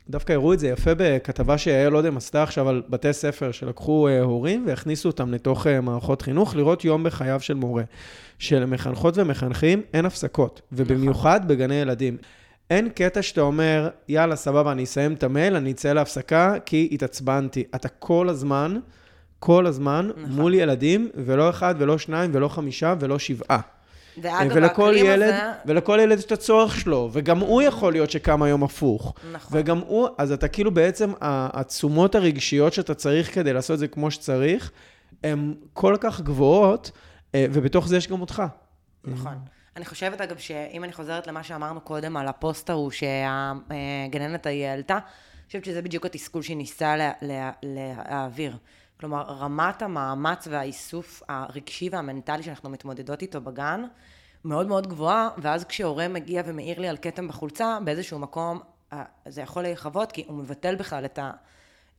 דווקא הראו את זה יפה בכתבה שיעל אודם עשתה עכשיו על בתי ספר שלקחו אה, הורים והכניסו אותם לתוך אה, מערכות חינוך, לראות יום בחייו של מורה. שלמחנכות ומחנכים אין הפסקות, ובמיוחד בגני ילדים. אין קטע שאתה אומר, יאללה, סבבה, אני אסיים את המייל, אני אצא להפסקה, כי התעצבנתי. אתה כל הזמן, כל הזמן, נכון. מול ילדים, ולא אחד ולא שניים ולא חמישה ולא שבעה. ואגב, ולכל ילד, הזה... ולכל ילד יש את הצורך שלו, וגם הוא יכול להיות שקם היום הפוך. נכון. וגם הוא, אז אתה כאילו בעצם, התשומות הרגשיות שאתה צריך כדי לעשות את זה כמו שצריך, הן כל כך גבוהות, אה, ובתוך זה יש גם אותך. נכון. אני חושבת, אגב, שאם אני חוזרת למה שאמרנו קודם על הפוסט ההוא שהגננת ההיא העלתה, אני חושבת שזה בדיוק התסכול שהיא ניסתה לה, לה, להעביר. כלומר, רמת המאמץ והאיסוף הרגשי והמנטלי שאנחנו מתמודדות איתו בגן, מאוד מאוד גבוהה, ואז כשהורה מגיע ומעיר לי על כתם בחולצה, באיזשהו מקום אה, זה יכול להיחוות, כי הוא מבטל בכלל את, ה,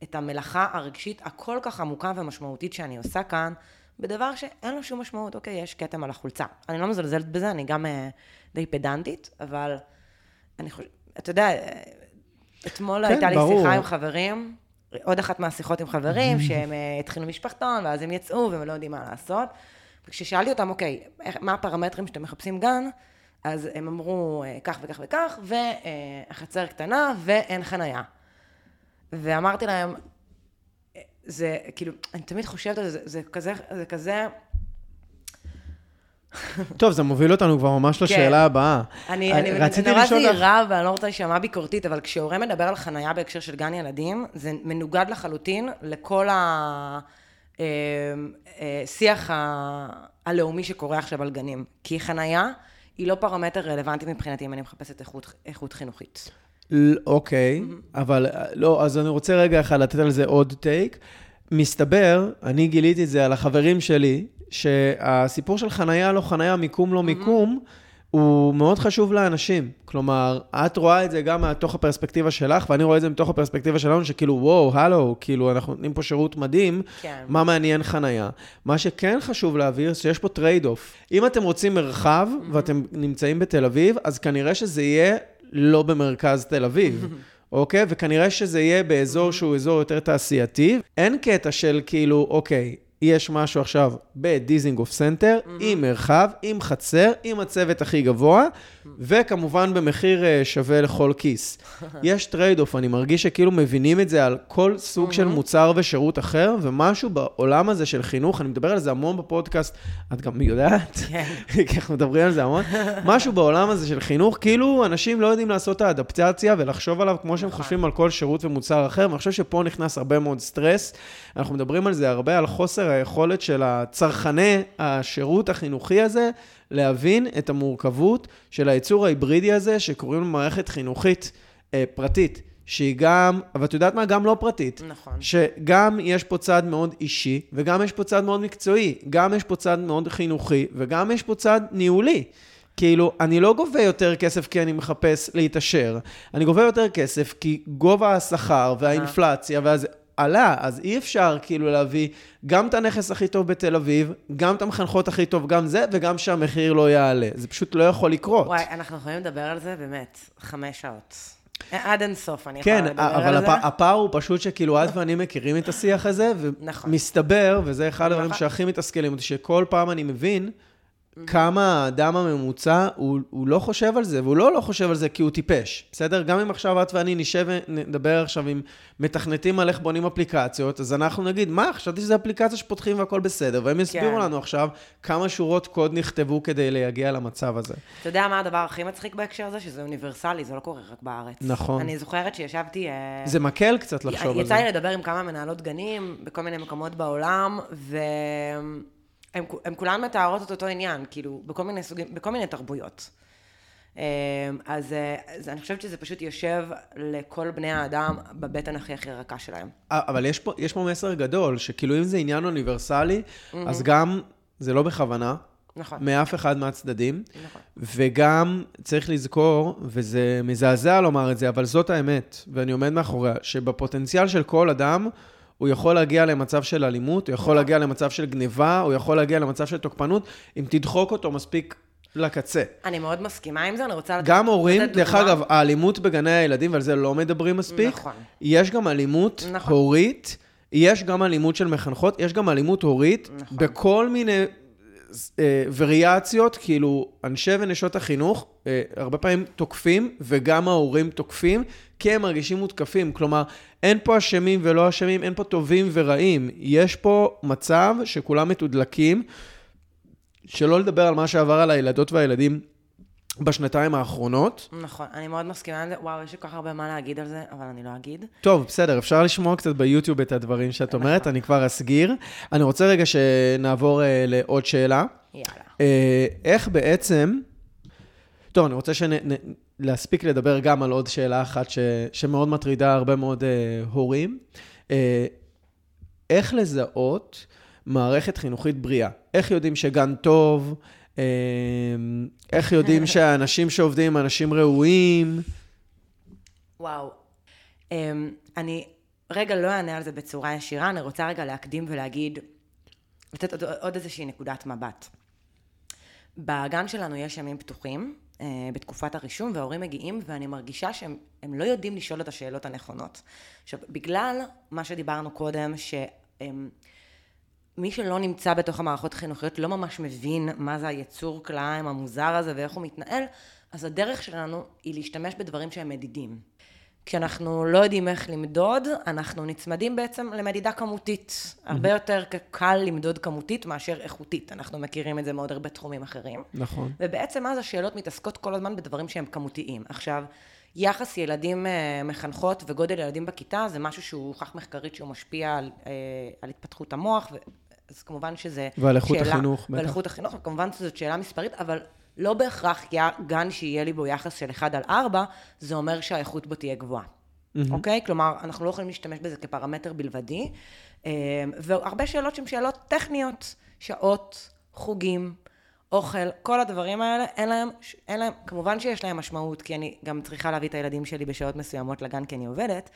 את המלאכה הרגשית הכל כך עמוקה ומשמעותית שאני עושה כאן, בדבר שאין לו שום משמעות. אוקיי, יש כתם על החולצה. אני לא מזלזלת בזה, אני גם אה, די פדנטית, אבל אני חושבת, אתה יודע, אה, אתמול כן, הייתה לי ברור. שיחה עם חברים, עוד אחת מהשיחות עם חברים, שהם אה, התחילו משפחתון, ואז הם יצאו והם לא יודעים מה לעשות. וכששאלתי אותם, אוקיי, מה הפרמטרים שאתם מחפשים גן? אז הם אמרו אה, כך וכך וכך, והחצר קטנה ואין חנייה. ואמרתי להם, זה כאילו, אני תמיד חושבת על זה, זה כזה, זה כזה טוב, זה מוביל אותנו כבר ממש לשאלה כן. הבאה. אני, אני נורא זהירה ואני לא רוצה להישמע ביקורתית, אבל כשהורה מדבר על חנייה בהקשר של גן ילדים, זה מנוגד לחלוטין לכל השיח אה, אה, הלאומי שקורה עכשיו על גנים. כי חנייה היא לא פרמטר רלוונטי מבחינתי אם אני מחפשת איכות, איכות חינוכית. אוקיי, אבל לא, אז אני רוצה רגע אחד לתת על זה עוד טייק. מסתבר, אני גיליתי את זה על החברים שלי, שהסיפור של חנייה לא חנייה, מיקום לא מיקום, הוא מאוד חשוב לאנשים. כלומר, את רואה את זה גם מתוך הפרספקטיבה שלך, ואני רואה את זה מתוך הפרספקטיבה שלנו, שכאילו, וואו, הלו, כאילו, אנחנו נותנים פה שירות מדהים, כן. מה מעניין חנייה. מה שכן חשוב להבהיר, שיש פה trade-off. אם אתם רוצים מרחב, ואתם נמצאים בתל אביב, אז כנראה שזה יהיה לא במרכז תל אביב. אוקיי? וכנראה שזה יהיה באזור שהוא אזור יותר תעשייתי. אין קטע של כאילו, אוקיי, יש משהו עכשיו בדיזינגוף סנטר, mm-hmm. עם מרחב, עם חצר, עם הצוות הכי גבוה. וכמובן במחיר uh, שווה לכל כיס. יש trade off, אני מרגיש שכאילו מבינים את זה על כל סוג mm-hmm. של מוצר ושירות אחר, ומשהו בעולם הזה של חינוך, אני מדבר על זה המון בפודקאסט, את גם יודעת, כן. כי אנחנו מדברים על זה המון, משהו בעולם הזה של חינוך, כאילו אנשים לא יודעים לעשות את האדפטציה ולחשוב עליו כמו שהם נכון. חושבים על כל שירות ומוצר אחר, ואני חושב שפה נכנס הרבה מאוד סטרס. אנחנו מדברים על זה הרבה, על חוסר היכולת של הצרכני השירות החינוכי הזה להבין את המורכבות של היצור ההיברידי הזה, שקוראים לו מערכת חינוכית אה, פרטית. שהיא גם, אבל את יודעת מה? גם לא פרטית. נכון. שגם יש פה צד מאוד אישי, וגם יש פה צד מאוד מקצועי, גם יש פה צד מאוד חינוכי, וגם יש פה צד ניהולי. כאילו, אני לא גובה יותר כסף כי אני מחפש להתעשר, אני גובה יותר כסף כי גובה השכר והאינפלציה והזה, עלה, אז אי אפשר כאילו להביא גם את הנכס הכי טוב בתל אביב, גם את המחנכות הכי טוב, גם זה, וגם שהמחיר לא יעלה. זה פשוט לא יכול לקרות. וואי, אנחנו יכולים לדבר על זה באמת חמש שעות. עד אינסוף אני כן, יכולה לדבר על זה. כן, אבל הפער הוא פשוט שכאילו את ואני מכירים את השיח הזה, נכון. ומסתבר, וזה אחד הדברים נכון. שהכי מתסכלים אותי, שכל פעם אני מבין, כמה האדם הממוצע, הוא, הוא לא חושב על זה, והוא לא לא חושב על זה כי הוא טיפש, בסדר? גם אם עכשיו את ואני נשב ונדבר עכשיו עם מתכנתים על איך בונים אפליקציות, אז אנחנו נגיד, מה, חשבתי שזו אפליקציה שפותחים והכל בסדר, והם יסבירו כן. לנו עכשיו כמה שורות קוד נכתבו כדי להגיע למצב הזה. אתה יודע מה הדבר הכי מצחיק בהקשר הזה? שזה אוניברסלי, זה לא קורה רק בארץ. נכון. אני זוכרת שישבתי... אה, זה מקל קצת לחשוב על יצא זה. לי לדבר עם כמה מנהלות גנים בכל מיני מקומות בעולם, והם הם כולן מתארות את אותו עניין, כאילו, בכל מיני סוגים, בכל מיני תרבויות. אה, אז, אה, אז אני חושבת שזה פשוט יושב לכל בני האדם בבטן הכי הכי רכה שלהם. אבל יש פה, יש פה מסר גדול, שכאילו אם זה עניין אוניברסלי, אז גם, זה לא בכוונה, נכון. מאף אחד מהצדדים, נכון. וגם צריך לזכור, וזה מזעזע לומר את זה, אבל זאת האמת, ואני עומד מאחוריה, שבפוטנציאל של כל אדם, הוא יכול להגיע למצב של אלימות, הוא יכול להגיע למצב של גניבה, הוא יכול להגיע למצב של תוקפנות, אם תדחוק אותו מספיק לקצה. אני מאוד מסכימה עם זה, אני רוצה לתת... גם הורים, דרך דוגמה. אגב, האלימות בגני הילדים, ועל זה לא מדברים מספיק, נכון. יש גם אלימות נכון. הורית, יש גם אלימות של מחנכות, יש גם אלימות הורית, נכון. בכל מיני אה, וריאציות, כאילו, אנשי ונשות החינוך, אה, הרבה פעמים תוקפים, וגם ההורים תוקפים, כי הם מרגישים מותקפים. כלומר, אין פה אשמים ולא אשמים, אין פה טובים ורעים. יש פה מצב שכולם מתודלקים, שלא לדבר על מה שעבר על הילדות והילדים בשנתיים האחרונות. נכון, אני מאוד מסכימה עם זה. וואו, יש לי כל כך הרבה מה להגיד על זה, אבל אני לא אגיד. טוב, בסדר, אפשר לשמוע קצת ביוטיוב את הדברים שאת אומרת, אני כבר אסגיר. אני רוצה רגע שנעבור אה, לעוד שאלה. יאללה. אה, איך בעצם... טוב, אני רוצה שנ... להספיק לדבר גם על עוד שאלה אחת ש... שמאוד מטרידה הרבה מאוד אה, הורים. אה, איך לזהות מערכת חינוכית בריאה? איך יודעים שגן טוב? אה, איך יודעים שהאנשים שעובדים הם אנשים ראויים? וואו. Um, אני רגע לא אענה על זה בצורה ישירה, אני רוצה רגע להקדים ולהגיד, לתת עוד, עוד איזושהי נקודת מבט. בגן שלנו יש ימים פתוחים בתקופת הרישום, וההורים מגיעים, ואני מרגישה שהם הם לא יודעים לשאול את השאלות הנכונות. עכשיו, בגלל מה שדיברנו קודם, שהם... מי שלא נמצא בתוך המערכות החינוכיות לא ממש מבין מה זה היצור כלאיים המוזר הזה ואיך הוא מתנהל, אז הדרך שלנו היא להשתמש בדברים שהם מדידים. כשאנחנו לא יודעים איך למדוד, אנחנו נצמדים בעצם למדידה כמותית. הרבה יותר קל למדוד כמותית מאשר איכותית. אנחנו מכירים את זה מאוד הרבה תחומים אחרים. נכון. ובעצם אז השאלות מתעסקות כל הזמן בדברים שהם כמותיים. עכשיו, יחס ילדים אה, מחנכות וגודל ילדים בכיתה זה משהו שהוא הוכח מחקרית שהוא משפיע על, אה, על התפתחות המוח, ו... אז כמובן שזה ועל איכות שאלה, החינוך, ועל בטח. איכות החינוך, וכמובן שזאת שאלה מספרית, אבל לא בהכרח גן שיהיה לי בו יחס של 1 על 4, זה אומר שהאיכות בו תהיה גבוהה. אוקיי? כלומר, אנחנו לא יכולים להשתמש בזה כפרמטר בלבדי. אה, והרבה שאלות שהן שאלות טכניות, שעות, חוגים, אוכל, כל הדברים האלה, אין להם, אין להם, כמובן שיש להם משמעות, כי אני גם צריכה להביא את הילדים שלי בשעות מסוימות לגן כי אני עובדת,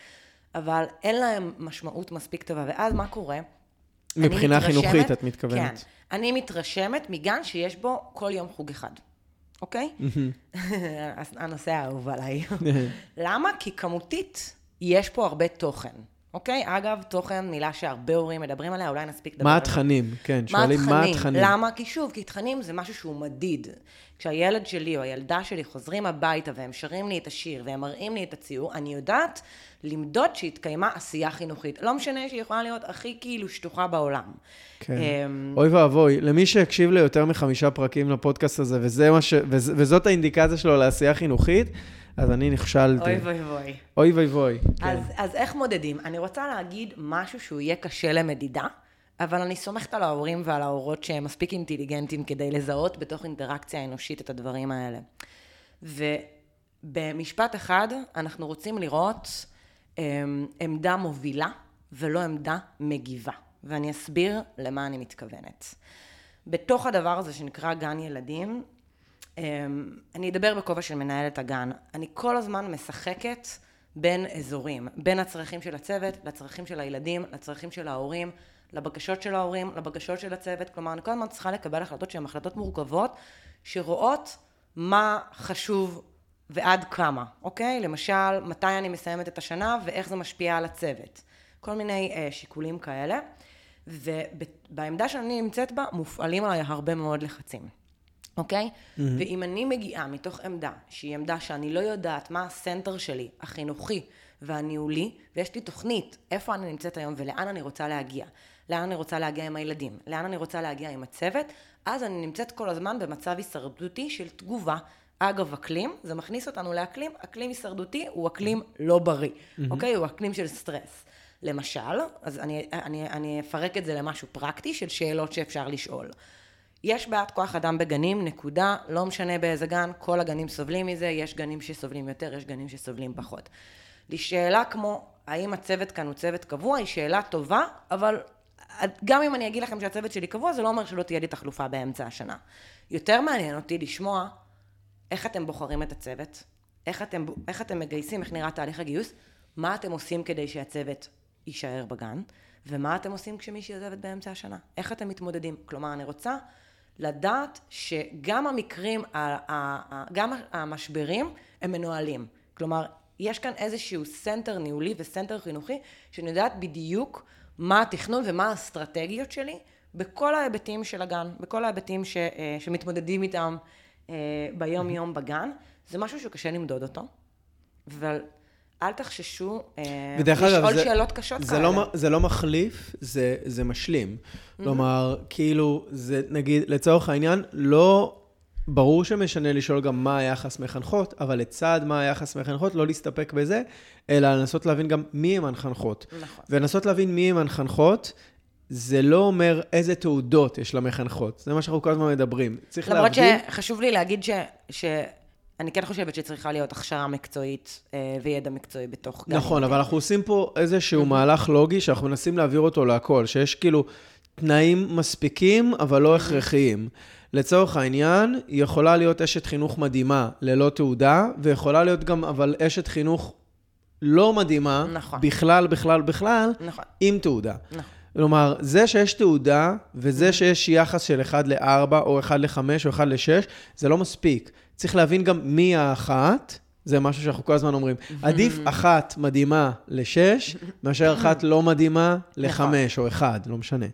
אבל אין להם משמעות מספיק טובה. ואז מה קורה? מבחינה מתרשמת- חינוכית, את מתכוונת. כן. אני מתרשמת מגן שיש בו כל יום חוג אחד, אוקיי? הנושא האהוב עליי. למה? כי כמותית יש פה הרבה תוכן, אוקיי? אגב, תוכן, מילה שהרבה הורים מדברים עליה, אולי נספיק לדבר מה על זה. התכנים? כן, מה שואלים מה? התכנים. למה? כי שוב, כי תכנים זה משהו שהוא מדיד. כשהילד שלי או הילדה שלי חוזרים הביתה והם שרים לי את השיר והם מראים לי את הציור, אני יודעת למדוד שהתקיימה עשייה חינוכית. לא משנה שהיא יכולה להיות הכי כאילו שטוחה בעולם. כן. אמ, אוי ואבוי, למי שהקשיב ליותר מחמישה פרקים לפודקאסט הזה, וזה מה ש... וז- וזאת האינדיקציה שלו לעשייה חינוכית, אז אני נכשלתי. אוי ואי ואי. אוי ואבוי. כן. אז, אז איך מודדים? אני רוצה להגיד משהו שהוא יהיה קשה למדידה, אבל אני סומכת על ההורים ועל ההורות שהם מספיק אינטליגנטים כדי לזהות בתוך אינטראקציה אנושית את הדברים האלה. ובמשפט אחד, אנחנו רוצים לראות הם, עמדה מובילה ולא עמדה מגיבה. ואני אסביר למה אני מתכוונת. בתוך הדבר הזה שנקרא גן ילדים, אמ, אני אדבר בכובע של מנהלת הגן. אני כל הזמן משחקת בין אזורים, בין הצרכים של הצוות, לצרכים של הילדים, לצרכים של ההורים, לבקשות של ההורים, לבקשות של הצוות. כלומר, אני כל הזמן צריכה לקבל החלטות שהן החלטות מורכבות, שרואות מה חשוב ועד כמה, אוקיי? למשל, מתי אני מסיימת את השנה ואיך זה משפיע על הצוות. כל מיני אה, שיקולים כאלה. ובעמדה שאני נמצאת בה, מופעלים עליי הרבה מאוד לחצים. אוקיי? Mm-hmm. ואם אני מגיעה מתוך עמדה, שהיא עמדה שאני לא יודעת מה הסנטר שלי, החינוכי והניהולי, ויש לי תוכנית איפה אני נמצאת היום ולאן אני רוצה להגיע, לאן אני רוצה להגיע עם הילדים, לאן אני רוצה להגיע עם הצוות, אז אני נמצאת כל הזמן במצב הישרדותי של תגובה. אגב, אקלים, זה מכניס אותנו לאקלים, אקלים הישרדותי הוא אקלים לא בריא, mm-hmm. אוקיי? הוא אקלים של סטרס. למשל, אז אני, אני, אני אפרק את זה למשהו פרקטי של שאלות שאפשר לשאול. יש בעיית כוח אדם בגנים, נקודה, לא משנה באיזה גן, כל הגנים סובלים מזה, יש גנים שסובלים יותר, יש גנים שסובלים פחות. לשאלה כמו, האם הצוות כאן הוא צוות קבוע, היא שאלה טובה, אבל גם אם אני אגיד לכם שהצוות שלי קבוע, זה לא אומר שלא תהיה לי תחלופה באמצע השנה. יותר מעניין אותי לשמוע איך אתם בוחרים את הצוות, איך אתם, איך אתם מגייסים, איך נראה תהליך הגיוס, מה אתם עושים כדי שהצוות יישאר בגן, ומה אתם עושים כשמישהי עוזבת באמצע השנה. איך אתם מתמודדים? כלומר, אני רוצה לדעת שגם המקרים, גם המשברים, הם מנוהלים. כלומר, יש כאן איזשהו סנטר ניהולי וסנטר חינוכי, שאני יודעת בדיוק מה התכנון ומה האסטרטגיות שלי בכל ההיבטים של הגן, בכל ההיבטים ש, אה, שמתמודדים איתם אה, ביום יום בגן. זה משהו שקשה למדוד אותו, אבל אל תחששו אה, לשאול זה, שאלות קשות זה לא כאלה. לא, זה לא מחליף, זה, זה משלים. Mm-hmm. כלומר, כאילו, זה נגיד, לצורך העניין, לא... ברור שמשנה לשאול גם מה היחס מחנכות, אבל לצד מה היחס מחנכות, לא להסתפק בזה, אלא לנסות להבין גם מי הם המחנכות. נכון. ולנסות להבין מי הם המחנכות, זה לא אומר איזה תעודות יש למחנכות. זה מה שאנחנו כל הזמן מדברים. צריך להבדיל... למרות שחשוב לי להגיד ש... ש... אני כן חושבת שצריכה להיות הכשרה מקצועית אה, וידע מקצועי בתוך... נכון, אבל אנחנו עושים פה איזשהו מהלך לוגי שאנחנו מנסים להעביר אותו להכל, שיש כאילו תנאים מספיקים, אבל לא הכרחיים. לצורך העניין, היא יכולה להיות אשת חינוך מדהימה ללא תעודה, ויכולה להיות גם, אבל אשת חינוך לא מדהימה, נכון. בכלל, בכלל, בכלל, נכון. עם תעודה. נכון. כלומר, זה שיש תעודה, וזה שיש יחס של 1 ל-4, או 1 ל-5, או 1 ל-6, זה לא מספיק. צריך להבין גם מי האחת, זה משהו שאנחנו כל הזמן אומרים. עדיף אחת מדהימה לשש, מאשר אחת לא מדהימה לחמש נכון. או אחד, לא משנה.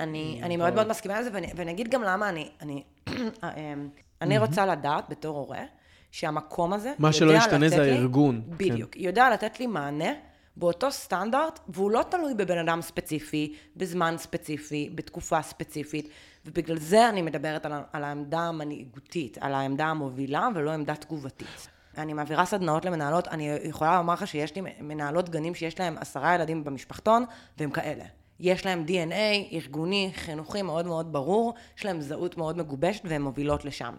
אני, אני מאוד מאוד מסכימה לזה, ואני, ואני אגיד גם למה אני, אני, אמ, אני רוצה לדעת בתור הורה, שהמקום הזה, מה שלא ישתנה זה הארגון. כן. בדיוק, כן. יודע לתת לי מענה באותו סטנדרט, והוא לא תלוי בבן אדם ספציפי, בזמן ספציפי, בתקופה ספציפית, ובגלל זה אני מדברת על, על העמדה המנהיגותית, על העמדה המובילה ולא עמדה תגובתית. אני מעבירה סדנאות למנהלות, אני יכולה לומר לך שיש לי מנהלות גנים שיש להם עשרה ילדים במשפחתון, והם כאלה. יש להם DNA ארגוני, חינוכי מאוד מאוד ברור, יש להם זהות מאוד מגובשת והן מובילות לשם.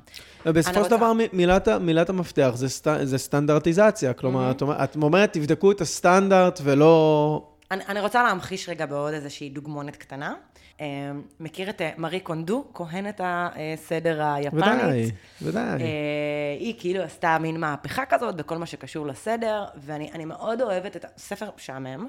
בסופו של דבר, מילת, מילת המפתח זה, סט, זה סטנדרטיזציה. כלומר, mm-hmm. את אומרת, תבדקו את הסטנדרט ולא... אני, אני רוצה להמחיש רגע בעוד איזושהי דוגמונת קטנה. אה, מכיר את אה, מארי קונדו, כהנת הסדר היפנית? ודאי, ודאי. אה, היא כאילו עשתה מין מהפכה כזאת בכל מה שקשור לסדר, ואני מאוד אוהבת את הספר משעמם,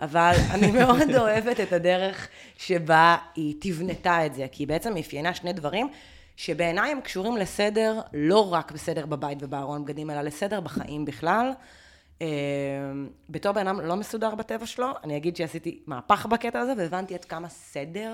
אבל אני מאוד אוהבת את הדרך שבה היא תבנתה את זה, כי היא בעצם אפיינה שני דברים. שבעיניי הם קשורים לסדר, לא רק בסדר בבית ובארון בגדים, אלא לסדר בחיים בכלל. אה, בתור בן אדם לא מסודר בטבע שלו, אני אגיד שעשיתי מהפך בקטע הזה, והבנתי עד כמה סדר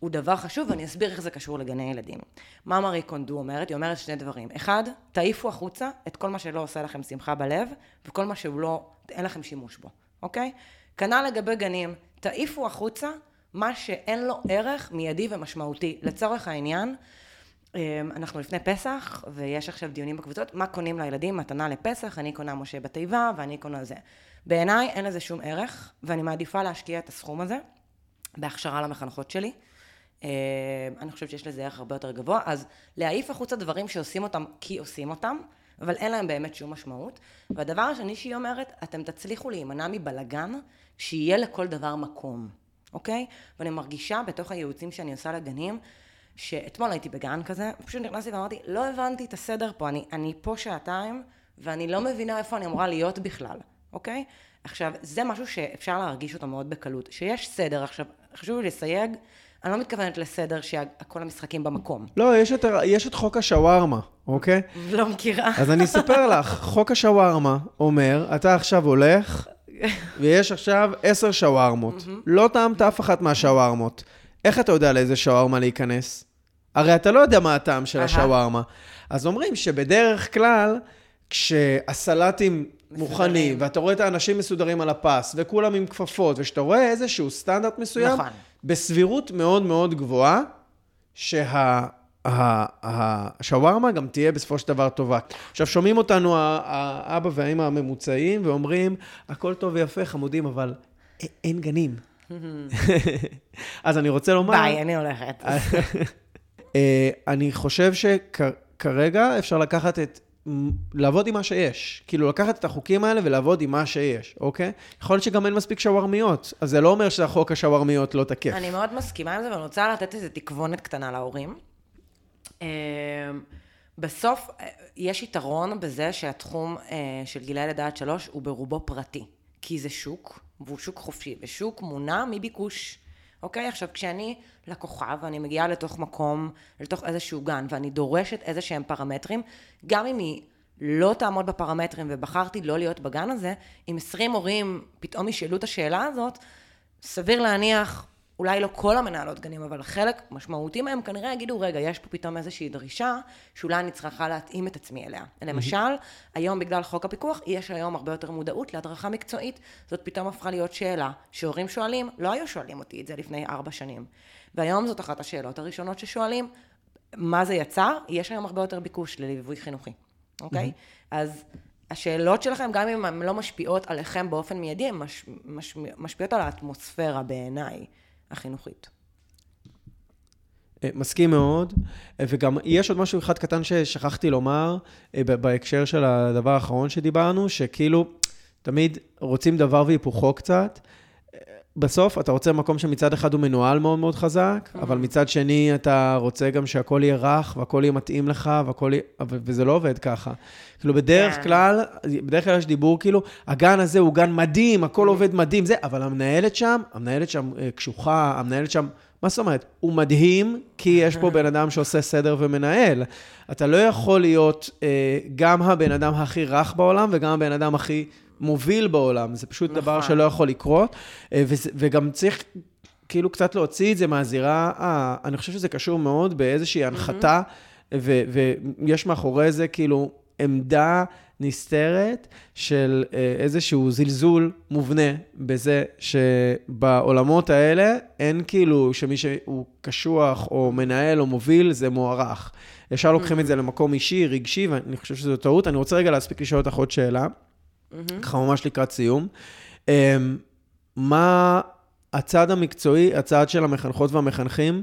הוא דבר חשוב, ואני אסביר איך זה קשור לגני ילדים. מה מארי קונדו אומרת? היא אומרת שני דברים. אחד, תעיפו החוצה את כל מה שלא עושה לכם שמחה בלב, וכל מה שהוא לא, אין לכם שימוש בו, אוקיי? כנ"ל לגבי גנים, תעיפו החוצה מה שאין לו ערך מיידי ומשמעותי. לצורך העניין, אמ, אנחנו לפני פסח, ויש עכשיו דיונים בקבוצות, מה קונים לילדים מתנה לפסח, אני קונה משה בתיבה, ואני קונה זה. בעיניי אין לזה שום ערך, ואני מעדיפה להשקיע את הסכום הזה בהכשרה למחנכות שלי. אמ, אני חושבת שיש לזה ערך הרבה יותר גבוה, אז להעיף החוצה דברים שעושים אותם כי עושים אותם, אבל אין להם באמת שום משמעות. והדבר השני שהיא אומרת, אתם תצליחו להימנע מבלגן, שיהיה לכל דבר מקום, אוקיי? ואני מרגישה בתוך הייעוצים שאני עושה לגנים, שאתמול הייתי בגן כזה, פשוט נכנסתי ואמרתי, לא הבנתי את הסדר פה, אני, אני פה שעתיים, ואני לא מבינה איפה אני אמורה להיות בכלל, אוקיי? עכשיו, זה משהו שאפשר להרגיש אותו מאוד בקלות, שיש סדר, עכשיו, חשוב לי לסייג, אני לא מתכוונת לסדר שכל המשחקים במקום. לא, יש את, יש את חוק השווארמה, אוקיי? לא מכירה. אז אני אספר לך, חוק השווארמה אומר, אתה עכשיו הולך, ויש עכשיו עשר שווארמות. לא טעמת אף אחת מהשווארמות. איך אתה יודע לאיזה שווארמה להיכנס? הרי אתה לא יודע מה הטעם של. השווארמה. אז אומרים שבדרך כלל, כשהסלטים מוכנים, ואתה רואה את האנשים מסודרים על הפס, וכולם עם כפפות, וכשאתה רואה איזשהו סטנדרט מסוים, נכון. בסבירות מאוד מאוד גבוהה, שה... השווארמה גם תהיה בסופו של דבר טובה. עכשיו, שומעים אותנו האבא והאמא הממוצעים ואומרים, הכל טוב ויפה, חמודים, אבל אין גנים. אז אני רוצה לומר... ביי, אני הולכת. אה, אני חושב שכרגע אפשר לקחת את... לעבוד עם מה שיש. כאילו, לקחת את החוקים האלה ולעבוד עם מה שיש, אוקיי? יכול להיות שגם אין מספיק שווארמיות, אז זה לא אומר שהחוק השווארמיות לא תקף. אני מאוד מסכימה עם זה, ואני רוצה לתת איזו תקוונת קטנה להורים. אה, בסוף, אה, יש יתרון בזה שהתחום אה, של גילאי לידה עד שלוש הוא ברובו פרטי. כי זה שוק, והוא שוק חופשי, ושוק מונע מביקוש. אוקיי? עכשיו, כשאני לקוחה ואני מגיעה לתוך מקום, לתוך איזשהו גן, ואני דורשת איזה שהם פרמטרים, גם אם היא לא תעמוד בפרמטרים ובחרתי לא להיות בגן הזה, אם 20 הורים פתאום ישאלו את השאלה הזאת, סביר להניח, אולי לא כל המנהלות גנים, אבל חלק משמעותי מהם כנראה יגידו, רגע, יש פה פתאום איזושהי דרישה, שאולי אני צריכה להתאים את עצמי אליה. למשל, היום בגלל חוק הפיקוח, יש היום הרבה יותר מודעות להדרכה מקצועית. זאת פתאום הפכה להיות שאלה שהורים שואלים, לא היו שואלים אותי את זה לפני ארבע שנים. והיום זאת אחת השאלות הראשונות ששואלים, מה זה יצר? יש היום הרבה יותר ביקוש לליווי חינוכי, אוקיי? אז השאלות שלכם, גם אם הן לא משפיעות עליכם באופן מיידי, הן מש, מש, משפיעות על האטמוספירה בעיניי החינוכית. אה, מסכים מאוד, אה, וגם יש עוד משהו אחד קטן ששכחתי לומר אה, בהקשר של הדבר האחרון שדיברנו, שכאילו תמיד רוצים דבר והיפוכו קצת. בסוף אתה רוצה מקום שמצד אחד הוא מנוהל מאוד מאוד חזק, אבל מצד שני אתה רוצה גם שהכל יהיה רך והכל יהיה מתאים לך, והכל יהיה... וזה לא עובד ככה. כאילו בדרך כן. כלל, בדרך כלל יש דיבור כאילו, הגן הזה הוא גן מדהים, הכל עובד מדהים, זה, אבל המנהלת שם, המנהלת שם אה, קשוחה, המנהלת שם, מה זאת אומרת? הוא מדהים, כי יש פה בן אדם שעושה סדר ומנהל. אתה לא יכול להיות אה, גם הבן אדם הכי רך בעולם וגם הבן אדם הכי מוביל בעולם. זה פשוט דבר נכון. שלא יכול לקרות, אה, וגם צריך כאילו קצת להוציא את זה מהזירה, אה, אני חושב שזה קשור מאוד באיזושהי הנחתה, ו- ויש מאחורי זה כאילו עמדה נסתרת של אה, איזשהו זלזול מובנה בזה שבעולמות האלה אין כאילו שמי שהוא קשוח או מנהל או מוביל זה מוערך. ישר לוקחים את זה למקום אישי, רגשי, ואני חושב שזו טעות. אני רוצה רגע להספיק לשאול אותך עוד שאלה, ככה ממש לקראת סיום. אה, מה הצד המקצועי, הצד של המחנכות והמחנכים,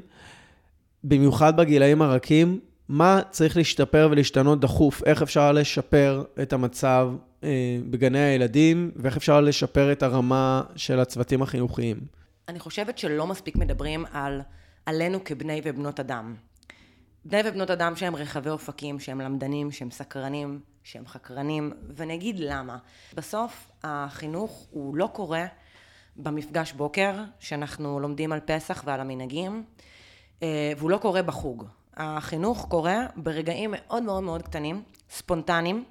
במיוחד בגילאים הרכים, מה צריך להשתפר ולהשתנות דחוף? איך אפשר לשפר את המצב אה, בגני הילדים, ואיך אפשר לשפר את הרמה של הצוותים החינוכיים? אני חושבת שלא מספיק מדברים על עלינו כבני ובנות אדם. בני ובנות אדם שהם רחבי אופקים, שהם למדנים, שהם סקרנים, שהם חקרנים, ואני אגיד למה. בסוף החינוך הוא לא קורה במפגש בוקר, שאנחנו לומדים על פסח ועל המנהגים, אה, והוא לא קורה בחוג. החינוך קורה ברגעים מאוד מאוד מאוד קטנים, ספונטניים,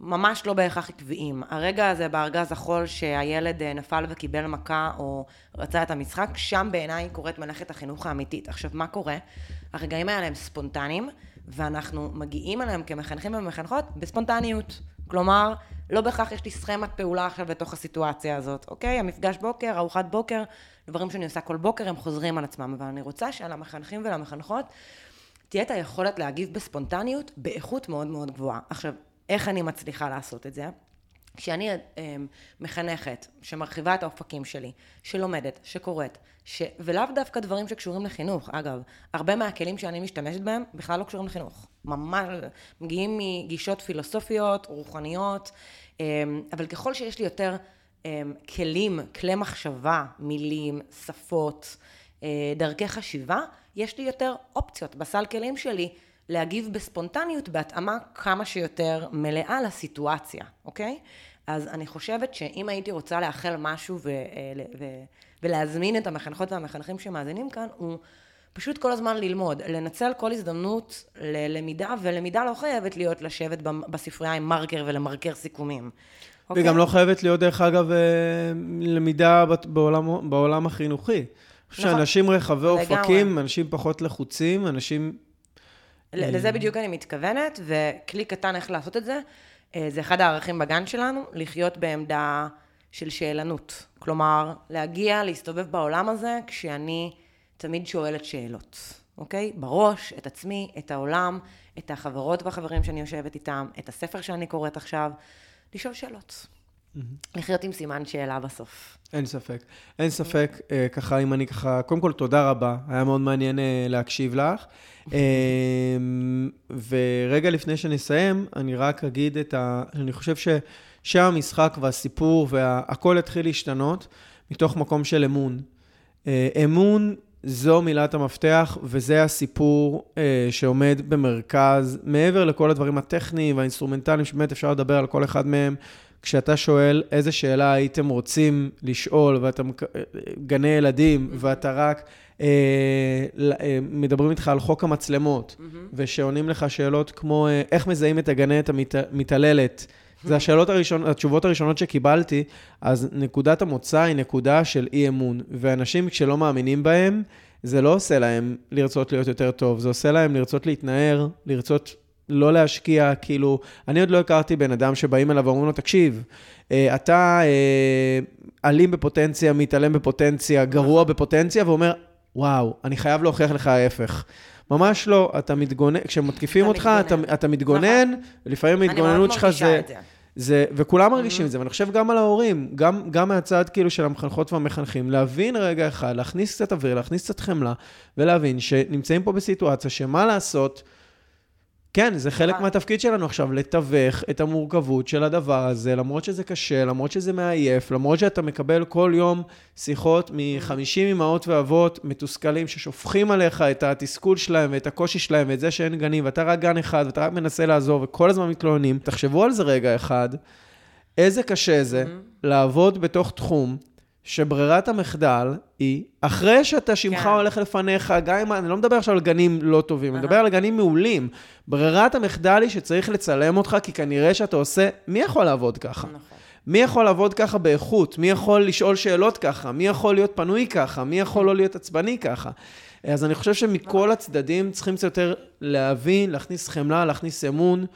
ממש לא בהכרח עקביים. הרגע הזה בארגז החול שהילד אה, נפל וקיבל מכה או רצה את המשחק, שם בעיניי קורית מלאכת החינוך האמיתית. עכשיו, מה קורה? הרגעים האלה הם ספונטניים, ואנחנו מגיעים אליהם כמחנכים ומחנכות בספונטניות. כלומר, לא בהכרח יש לי סכמת פעולה עכשיו בתוך הסיטואציה הזאת, אוקיי? המפגש בוקר, ארוחת בוקר, דברים שאני עושה כל בוקר, הם חוזרים על עצמם. אבל אני רוצה שעל המחנכים ולמחנכות תהיה את היכולת להגיב בספונטניות באיכות מאוד מאוד גבוהה. עכשיו, איך אני מצליחה לעשות את זה? כשאני אה, מחנכת, שמרחיבה את האופקים שלי, שלומדת, שקוראת, ש... ולאו דווקא דברים שקשורים לחינוך, אגב, הרבה מהכלים שאני משתמשת בהם בכלל לא קשורים לחינוך. ממש, מגיעים מגישות פילוסופיות, רוחניות, אה, אבל ככל שיש לי יותר אה, כלים, כלי מחשבה, מילים, שפות, אה, דרכי חשיבה, יש לי יותר אופציות בסל כלים שלי להגיב בספונטניות, בהתאמה כמה שיותר מלאה לסיטואציה, אוקיי? אז אני חושבת שאם הייתי רוצה לאחל משהו ו- ו- ו- ולהזמין את המחנכות והמחנכים שמאזינים כאן, הוא פשוט כל הזמן ללמוד, לנצל כל הזדמנות ללמידה, ולמידה לא חייבת להיות לשבת בספרייה עם מרקר ולמרקר סיכומים. אוקיי? וגם לא חייבת להיות, דרך אגב, אה, למידה בעולם, בעולם החינוכי. נכון. שאנשים רחבי לגמרי. אופקים, אנשים פחות לחוצים, אנשים... ל- לזה בדיוק אני מתכוונת, וכלי קטן איך לעשות את זה, אה, זה אחד הערכים בגן שלנו, לחיות בעמדה של שאלנות. כלומר, להגיע, להסתובב בעולם הזה, כשאני תמיד שואלת שאלות, אוקיי? בראש, את עצמי, את העולם, את החברות והחברים שאני יושבת איתם, את הספר שאני קוראת עכשיו, לשאול שאלות. לחיות עם סימן שאלה בסוף. אין ספק. אין ספק, אה, ככה, אם אני ככה... קודם כל, תודה רבה. היה מאוד מעניין אה, להקשיב לך. אה, ורגע לפני שנסיים, אני רק אגיד את ה... אני חושב ששם המשחק והסיפור והכל התחיל להשתנות מתוך מקום של אמון. אה, אמון זו מילת המפתח, וזה הסיפור אה, שעומד במרכז, מעבר לכל הדברים הטכניים והאינסטרומנטליים, שבאמת אפשר לדבר על כל אחד מהם. כשאתה שואל איזה שאלה הייתם רוצים לשאול, ואתה אה, גני ילדים, ואתה רק אה, אה, מדברים איתך על חוק המצלמות, ושעונים לך שאלות כמו אה, איך מזהים את הגננת המת- המתעללת. זה השאלות הראשונות, התשובות הראשונות שקיבלתי, אז נקודת המוצא היא נקודה של אי אמון. ואנשים, כשלא מאמינים בהם, זה לא עושה להם לרצות להיות יותר טוב, זה עושה להם לרצות להתנער, לרצות לא להשקיע, כאילו, אני עוד לא הכרתי בן אדם שבאים אליו ואומרים לו, תקשיב, אה, אתה אה, אלים בפוטנציה, מתעלם בפוטנציה, גרוע בפוטנציה, ואומר, וואו, אני חייב להוכיח לך ההפך. ממש לא, אתה מתגונן, כשמתקיפים אתה אותך, אתה, מתגונן. אתה מתגונן, ולפעמים אני ההתגוננות שלך זה... זה. זה, וכולם מרגישים את זה, ואני חושב גם על ההורים, גם, גם מהצד כאילו של המחנכות והמחנכים, להבין רגע אחד, להכניס קצת אוויר, להכניס קצת חמלה, ולהבין שנמצאים פה בסיטואציה שמה לעשות, כן, זה חלק נכון. מהתפקיד שלנו עכשיו, לתווך את המורכבות של הדבר הזה, למרות שזה קשה, למרות שזה מעייף, למרות שאתה מקבל כל יום שיחות מ-50 אמהות ואבות מתוסכלים ששופכים עליך את התסכול שלהם ואת הקושי שלהם ואת זה שאין גנים, ואתה רק גן אחד ואתה רק מנסה לעזור וכל הזמן מתלוננים. תחשבו על זה רגע אחד, איזה קשה זה לעבוד בתוך תחום שברירת המחדל היא, אחרי שאתה שמך כן. הולך לפניך, גם אם, אני לא מדבר עכשיו על גנים לא טובים, אני מדבר על גנים מעולים. ברירת המחדל היא שצריך לצלם אותך, כי כנראה שאתה עושה, מי יכול לעבוד ככה? נכון. מי יכול לעבוד ככה באיכות? מי יכול לשאול שאלות ככה? מי יכול להיות פנוי ככה? מי יכול לא להיות עצבני ככה? אז אני חושב שמכל הצדדים צריכים קצת יותר להבין, להכניס חמלה, להכניס אמון,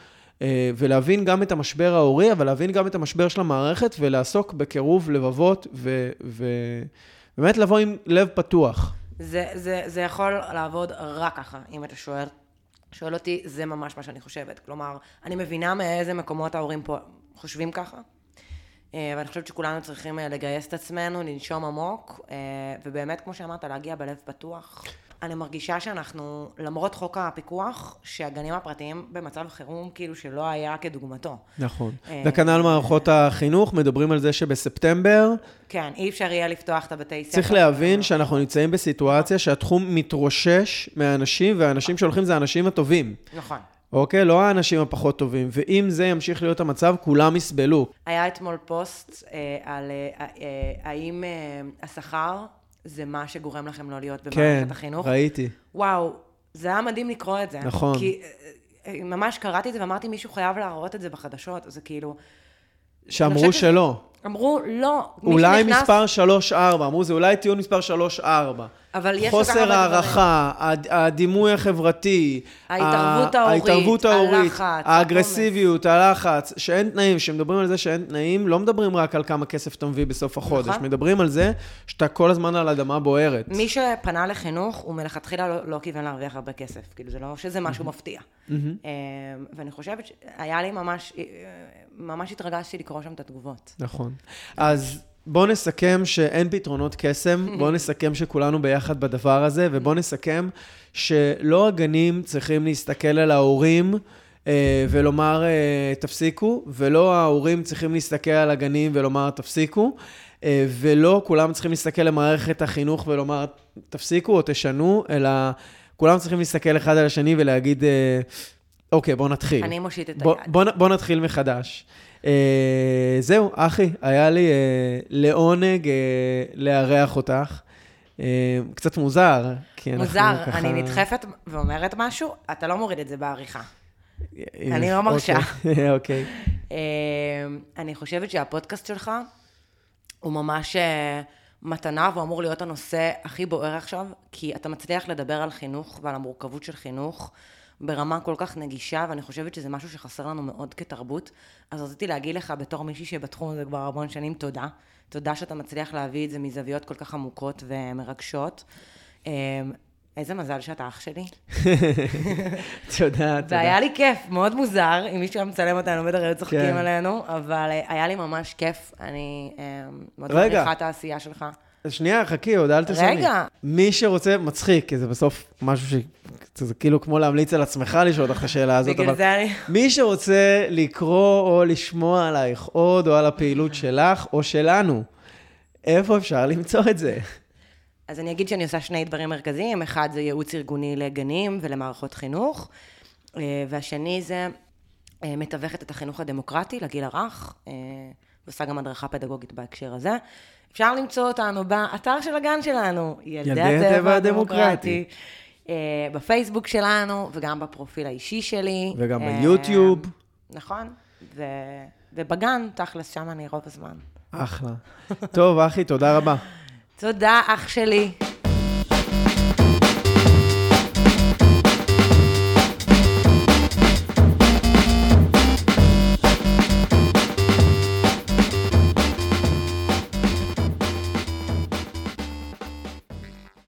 ולהבין גם את המשבר ההורי, אבל להבין גם את המשבר של המערכת, ולעסוק בקירוב לבבות, ובאמת לבוא עם לב פתוח. זה, זה, זה יכול לעבוד רק ככה, אם אתה שואל. שואל אותי, זה ממש מה שאני חושבת. כלומר, אני מבינה מאיזה מקומות ההורים פה חושבים ככה, אה, ואני חושבת שכולנו צריכים אה, לגייס את עצמנו, לנשום עמוק, אה, ובאמת, כמו שאמרת, להגיע בלב פתוח. אני מרגישה שאנחנו, למרות חוק הפיקוח, שהגנים הפרטיים במצב חירום כאילו שלא היה כדוגמתו. נכון. אה, וכנ"ל מערכות החינוך, מדברים על זה שבספטמבר כן, אי אפשר יהיה לפתוח את הבתי ספר. צריך להבין שאנחנו נמצאים בסיטואציה שהתחום מתרושש מהאנשים, והאנשים שהולכים זה האנשים הטובים. נכון. אוקיי? לא האנשים הפחות טובים. ואם זה ימשיך להיות המצב, כולם יסבלו. היה אתמול פוסט אה, על אה, אה, האם אה, השכר זה מה שגורם לכם לא להיות במערכת כן, החינוך. ראיתי. וואו, זה היה מדהים לקרוא את זה. נכון. כי אה, אה, ממש קראתי את זה ואמרתי, מישהו חייב להראות את זה בחדשות. זה כאילו, שאמרו שלא. אמרו, לא. מי אולי שנכנס- מספר 3-4, אמרו, זה אולי טיעון מספר 3-4. אבל יש חוסר. הערכה, הד- הדימוי החברתי, ההתערבות ההורית, ההתערבות ההורית, הלחץ, האגרסיביות, הלחץ, שאין תנאים, כשמדברים על זה שאין תנאים, לא מדברים רק על כמה כסף אתה מביא בסוף החודש, נכון. מדברים על זה שאתה כל הזמן על אדמה בוערת. מי שפנה לחינוך, הוא מלכתחילה לא, לא כיוון להרוויח הרבה כסף. כאילו, זה לא שזה משהו מפתיע. אה, ואני חושבת שהיה לי ממש, אה, ממש התרגשתי לקרוא שם את התגובות. נכון. אז בואו נסכם שאין פתרונות קסם, בואו נסכם שכולנו ביחד בדבר הזה, ובואו נסכם שלא הגנים צריכים להסתכל על ההורים אה, ולומר אה, תפסיקו, ולא ההורים צריכים להסתכל על הגנים ולומר תפסיקו, אה, ולא כולם צריכים להסתכל למערכת החינוך ולומר תפסיקו או תשנו, אלא כולם צריכים להסתכל אחד על השני ולהגיד, אה, אוקיי, בואו נתחיל. אני מושיט את בוא, היד. בוא, בוא נתחיל מחדש. אה, זהו, אחי, היה לי אה, לעונג אה, לארח אותך. אה, קצת מוזר, כי אנחנו מוזר, ככה... אני נדחפת ואומרת משהו, אתה לא מוריד את זה בעריכה. אני לא מרשה. אוקיי, אוקיי. אני חושבת שהפודקאסט שלך הוא ממש מתנה והוא אמור להיות הנושא הכי בוער עכשיו, כי אתה מצליח לדבר על חינוך ועל המורכבות של חינוך ברמה כל כך נגישה, ואני חושבת שזה משהו שחסר לנו מאוד כתרבות. אז רציתי להגיד לך, בתור מישהי שבתחום הזה כבר המון שנים, תודה. תודה שאתה מצליח להביא את זה מזוויות כל כך עמוקות ומרגשות. אמ, איזה מזל שאתה אח שלי. תודה, תודה. והיה לי כיף, מאוד מוזר, אם מישהו היה מצלם אותנו, בטח היו צוחקים כן. עלינו, אבל אה, היה לי ממש כיף, אני אה, מאוד. מעריכה את העשייה שלך. שנייה, חכי, עוד אל תסיימי. רגע. מי שרוצה, מצחיק, כי זה בסוף משהו ש... זה כאילו כמו להמליץ על עצמך לשאול אותך את השאלה הזאת, בגלל אבל זה אני... מי שרוצה לקרוא או לשמוע עלייך עוד, או על הפעילות שלך או שלנו, איפה אפשר למצוא את זה? אז אני אגיד שאני עושה שני דברים מרכזיים, אחד זה ייעוץ ארגוני לגנים ולמערכות חינוך, אה, והשני זה אה, מתווכת את החינוך הדמוקרטי לגיל הרך, אה, ועושה גם הדרכה פדגוגית בהקשר הזה. אפשר למצוא אותנו באתר של הגן שלנו, ילדי, הטבע. הדמוקרטי. אה, בפייסבוק שלנו, וגם בפרופיל האישי שלי. וגם אה, ביוטיוב. נכון, ו... ובגן, תכלס, שם אני רוב הזמן. אחלה. טוב, אחי, תודה רבה. תודה, אח שלי.